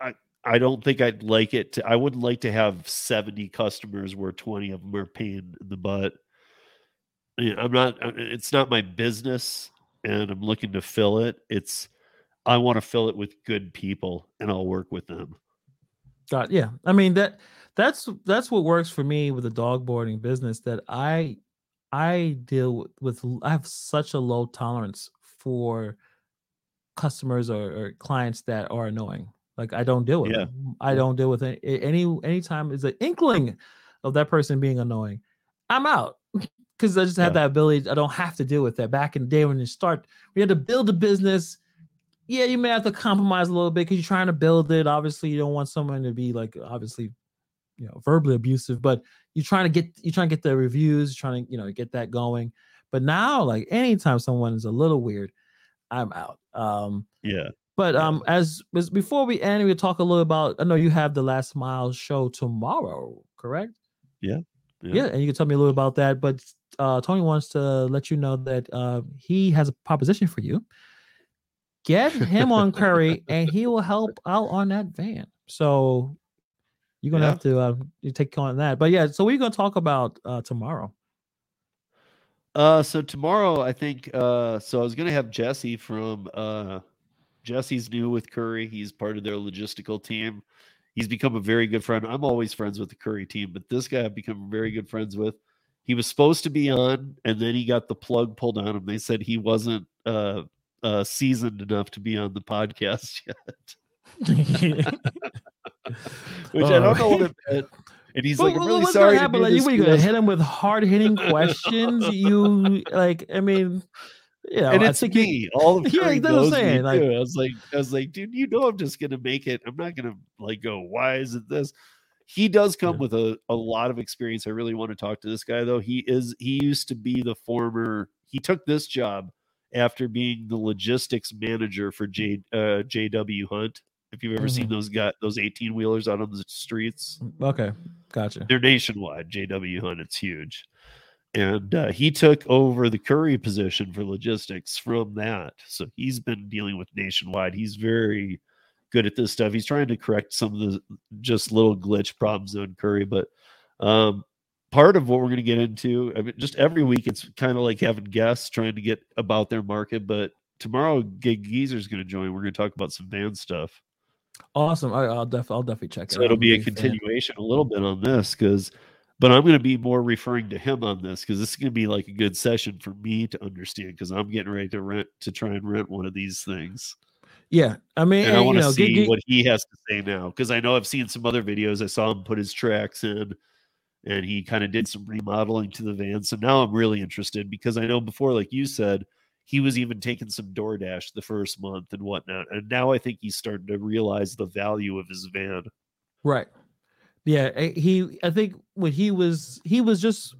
I I don't think I'd like it to, I wouldn't like to have 70 customers where 20 of them are paying in the butt. I'm not, uh, it's not my business and I'm looking to fill it. It's, I want to fill it with good people and I'll work with them. God, yeah. I mean, that, that's, that's what works for me with the dog boarding business that I, I deal with. with, I have such a low tolerance for customers or, or clients that are annoying like I don't deal with yeah. Them. I don't deal with any any anytime is an inkling of that person being annoying. I'm out because I just have yeah. that ability. I don't have to deal with that. Back in the day when you start, we had to build a business. Yeah, you may have to compromise a little bit because you're trying to build it. Obviously, you don't want someone to be like obviously, you know, verbally abusive, but you're trying to get you're trying to get the reviews, trying to you know get that going. But now, like anytime someone is a little weird, I'm out. Um, yeah. But um, as, as before we end, we talk a little about. I know you have the last mile show tomorrow, correct? Yeah. Yeah, yeah and you can tell me a little about that. But uh, Tony wants to let you know that uh, he has a proposition for you. Get him on Curri, and he will help out on that van. So you're gonna yeah. have to uh, you take on that. But yeah, so we're gonna talk about uh, tomorrow. Uh, so tomorrow I think uh, so I was gonna have Jesse from uh Jesse's new with Curri. He's part of their logistical team. He's become a very good friend. I'm always friends with the Curri team, but this guy I've become very good friends with. He was supposed to be on, and then he got the plug pulled on him. They said he wasn't uh, uh, seasoned enough to be on the podcast yet. Which I don't know what it meant. And he's like, I'm really sorry. Like, you, gonna hit him with hard hitting questions? you like, I mean, yeah, and it's me. He, all of Curri yeah, knows saying, me like, too. I was like, I was like, dude, you know, I'm just gonna make it. I'm not gonna like go. Why is it this? He does come yeah. with a, a lot of experience. I really want to talk to this guy though. He is he used to be the former. He took this job after being the logistics manager for J uh, JW Hunt. If you've ever mm-hmm. seen those got those 18 wheelers out on the streets, okay, gotcha. They're nationwide. JW Hunt, it's huge and uh, he took over the Curri position for logistics from that. So he's been dealing with nationwide. He's very good at this stuff. He's trying to correct some of the just little glitch problems on Curri, but um, part of what we're going to get into, I mean, just every week, it's kind of like having guests trying to get about their market. But tomorrow, Gig Geezer is going to join. We're going to talk about some van stuff. Awesome. I, will def- I'll definitely check it. So it'll be a continuation fan. a little bit on this because but I'm going to be more referring to him on this because this is going to be like a good session for me to understand because I'm getting ready to rent to try and rent one of these things. Yeah, I mean, and I want to see get, get, what he has to say now because I know I've seen some other videos. I saw him put his tracks in, and he kind of did some remodeling to the van. So now I'm really interested because I know before, like you said, he was even taking some DoorDash the first month and whatnot, and now I think he's starting to realize the value of his van. Right. Yeah, eh, he. I think when he was he was just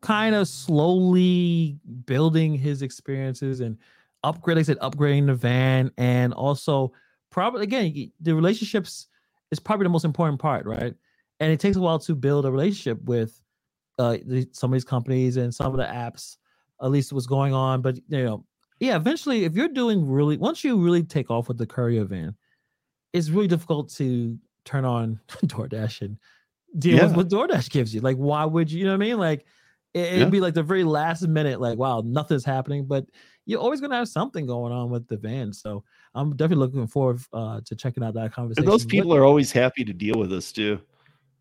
kind of slowly building his experiences and upgrade. Like I said, upgrading the van, and also probably again the relationships is probably the most important part, right? And it takes a while to build a relationship with uh, some of these companies and some of the apps. At least what's going on, but you know, yeah. Eventually, if you're doing really, once you really take off with the courier van, it's really difficult to turn on DoorDash and deal yeah. with what DoorDash gives you. Like, why would you? You know what I mean? Like, it, would yeah. be like the very last minute, like, wow, nothing's happening. But you're always gonna have something going on with the van. So I'm definitely looking forward uh, to checking out that conversation. And those people are always happy to deal with us too.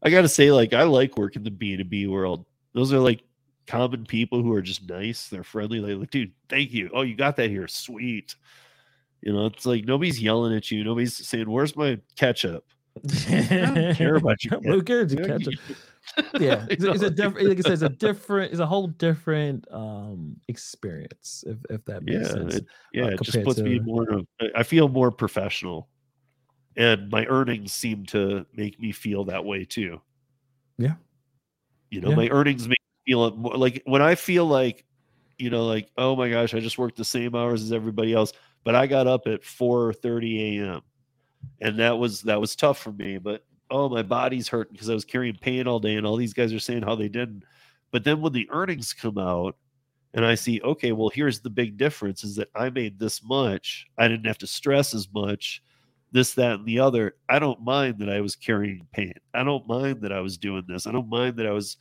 I got to say, like, I like working in the B 2 B world. Those are like common people who are just nice. They're friendly. They like, dude, thank you. Oh, you got that here. Sweet. You know, it's like nobody's yelling at you. Nobody's saying, "Where's my ketchup?" I don't care about you. Who cares? Catch yeah, it's, it's a different. Like I said, it's a different. It's a whole different um experience. If if that makes yeah, sense. It, yeah, uh, it just puts to... me more. Of, I feel more professional, and my earnings seem to make me feel that way too. Yeah, you know, yeah. my earnings make feel more like when I feel like, you know, like oh my gosh, I just worked the same hours as everybody else, but I got up at four thirty a.m and that was that was tough for me. But oh, my body's hurting because I was carrying pain all day, and all these guys are saying how they didn't. But then when the earnings come out, and I see, okay, well, here's the big difference: is that I made this much. I didn't have to stress as much. this, that, and the other. I don't mind that I was carrying pain. I don't mind that I was doing this. I don't mind that I was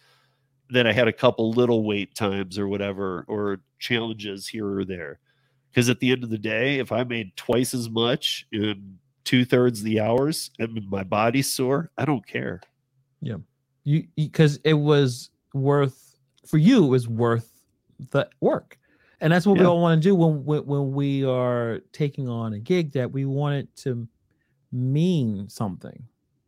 that I had a couple little wait times or whatever, or challenges here or there. Because at the end of the day, if I made twice as much in two thirds the hours and my body's sore, I don't care. Yeah. You because it was worth for you, it was worth the work. And that's what yeah. we all want to do when, when when we are taking on a gig that we want it to mean something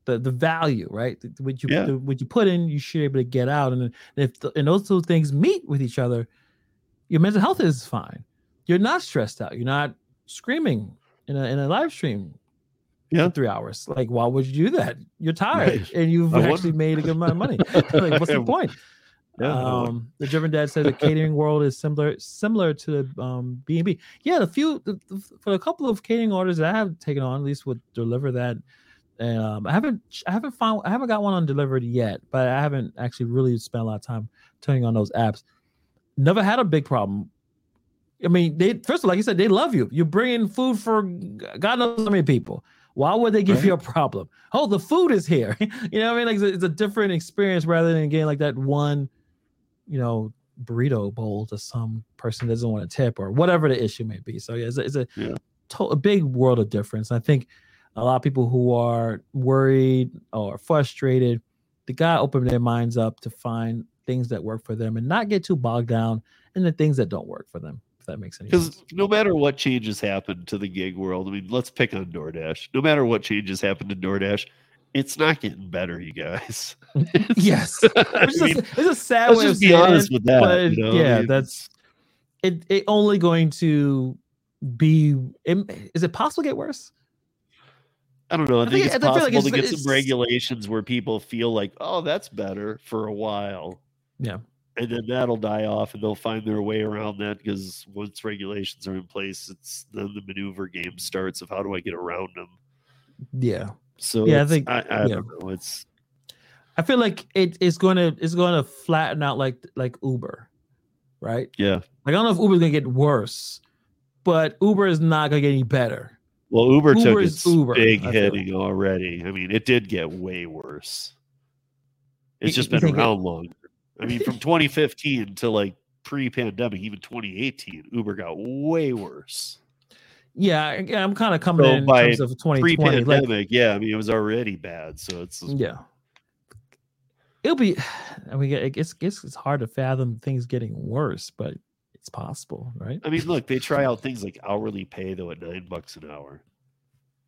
the the value, right? What you yeah. the, what you put in, you should be able to get out, and if the, and those two things meet with each other, your mental health is fine. You're not stressed out. You're not screaming in a in a live stream. Yeah, three hours. Like, why would you do that? You're tired, right. and you've I actually made a good amount of money. like, what's the point? Yeah, um, the German dad said the catering world is similar similar to the um B and B. Yeah, the few the, the, for a couple of catering orders that I have taken on, at least would deliver that and um, I haven't I haven't found I haven't got one on delivered yet, but I haven't actually really spent a lot of time turning on those apps. Never had a big problem. I mean, they first of all, like you said, they love you. You're bringing food for God knows how many people. Why would they give right. you a problem? Oh, the food is here. you know what I mean? Like it's a, it's a, different experience rather than getting like that one, you know, burrito bowl to some person that doesn't want to tip or whatever the issue may be. So yeah, it's a, it's a, yeah. to, a big world of difference. I think a lot of people who are worried or frustrated, the guy opened their minds up to find things that work for them and not get too bogged down in the things that don't work for them. If that makes any sense. Because no matter what changes happen to the gig world, I mean, let's pick on DoorDash. No matter what changes happen to DoorDash, it's not getting better, you guys. yes, it's, mean, a, it's a sad way to be honest with that. But you know? yeah, I mean, that's it. It only going to be. Is it possible to get worse? I don't know. I, I think, think, it's possible like it's, to get some regulations where people feel like, oh, that's better for a while. Yeah. And then that'll die off and they'll find their way around that because once regulations are in place, it's then the maneuver game starts of how do I get around them. Yeah. So yeah, I think I, I yeah. don't know. It's I feel like it, it's gonna it's gonna flatten out like like Uber, right? Yeah. Like I don't know if Uber's gonna get worse, but Uber is not gonna get any better. Well, Uber, Uber took its Uber, big hitting like. already. I mean, it did get way worse. It's just been around it, longer. I mean, from 2015 to like pre-pandemic, even 2018, Uber got way worse. Yeah, I'm kind of coming so in by terms of 2020. Pre-pandemic, like, yeah, I mean, it was already bad. So it's yeah. It'll be. I mean, it's it's it's hard to fathom things getting worse, but it's possible, right? I mean, look, they try out things like hourly pay though at nine bucks an hour.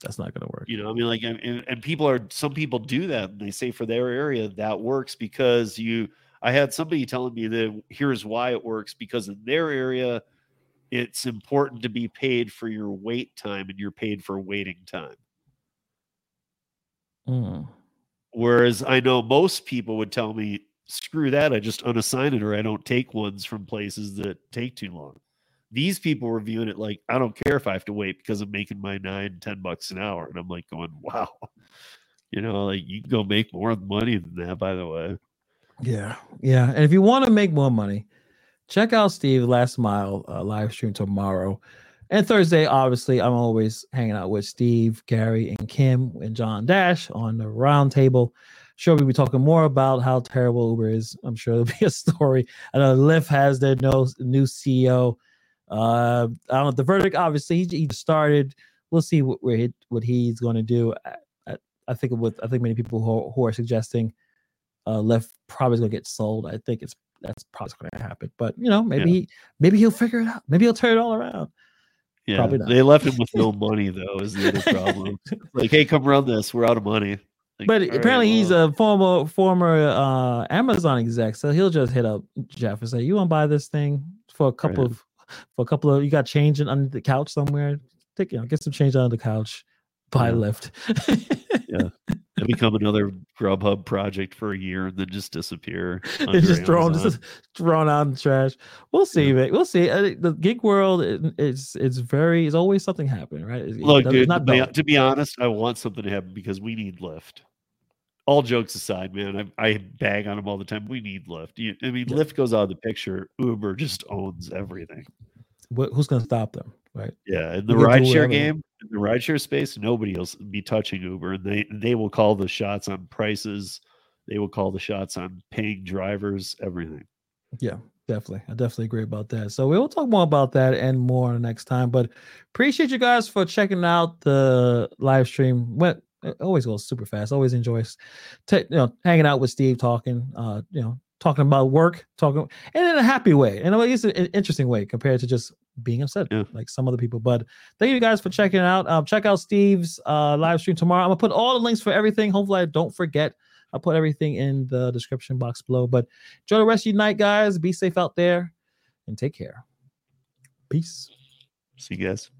That's not going to work. You know, I mean, like, and, and people are some people do that. And they say for their area that works because you. I had somebody telling me that here's why it works because in their area, it's important to be paid for your wait time and you're paid for waiting time. Mm. Whereas I know most people would tell me screw that. I just unassign it or I don't take ones from places that take too long. These people were viewing it like, I don't care if I have to wait because I'm making my nine, ten bucks an hour. And I'm like going, wow. You know, like you can go make more money than that, by the way. Yeah. Yeah. And if you want to make more money, check out Steve Last Mile uh, live stream tomorrow. And Thursday, obviously, I'm always hanging out with Steve, Gary, and Kim and John Dash on the roundtable sure we'll be talking more about how terrible Uber is. I'm sure there'll be a story. I know Lyft has their no, new CEO. Uh, I don't know the verdict. Obviously, he, he started. We'll see what where he, what he's going to do. I, I, think with I think many people who, who are suggesting uh, Lyft probably is going to get sold. I think it's that's probably going to happen. But you know, maybe yeah. maybe he'll figure it out. Maybe he'll turn it all around. Yeah, they left him with no money though. Is the other problem? like, hey, come run this. We're out of money. Like, but apparently right, well. he's a former former uh, Amazon exec, so he'll just hit up Jeff and say, "You want to buy this thing for a couple right. of for a couple of you got change under the couch somewhere? Take you know get some change under the couch, buy yeah. Lyft." yeah, and become another Grubhub project for a year and then just disappear. it's just thrown just thrown out in the trash. We'll see, yeah. man. We'll see. the gig world is it's very it's always something happening, right? Look, dude. To be, to be honest, I want something to happen because we need Lyft all jokes aside, man, I, I bag on them all the time. We need Lyft. You, I mean, yeah. Lyft goes out of the picture. Uber just owns everything. What, who's going to stop them? Right. Yeah. In the rideshare game, the rideshare space, nobody will be touching Uber. And they they will call the shots on prices. They will call the shots on paying drivers, everything. Yeah, definitely. I definitely agree about that. So we'll talk more about that and more next time. But appreciate you guys for checking out the live stream. Went it always goes super fast. Always enjoys, you know, hanging out with Steve, talking, uh, you know, talking about work, talking, and in a happy way, and it's an interesting way compared to just being upset yeah. like some other people. But thank you guys for checking out. Um, check out Steve's uh live stream tomorrow. I'm gonna put all the links for everything. Hopefully, I don't forget. I'll put everything in the description box below. But enjoy the rest of your night, guys. Be safe out there, and take care. Peace. See you guys.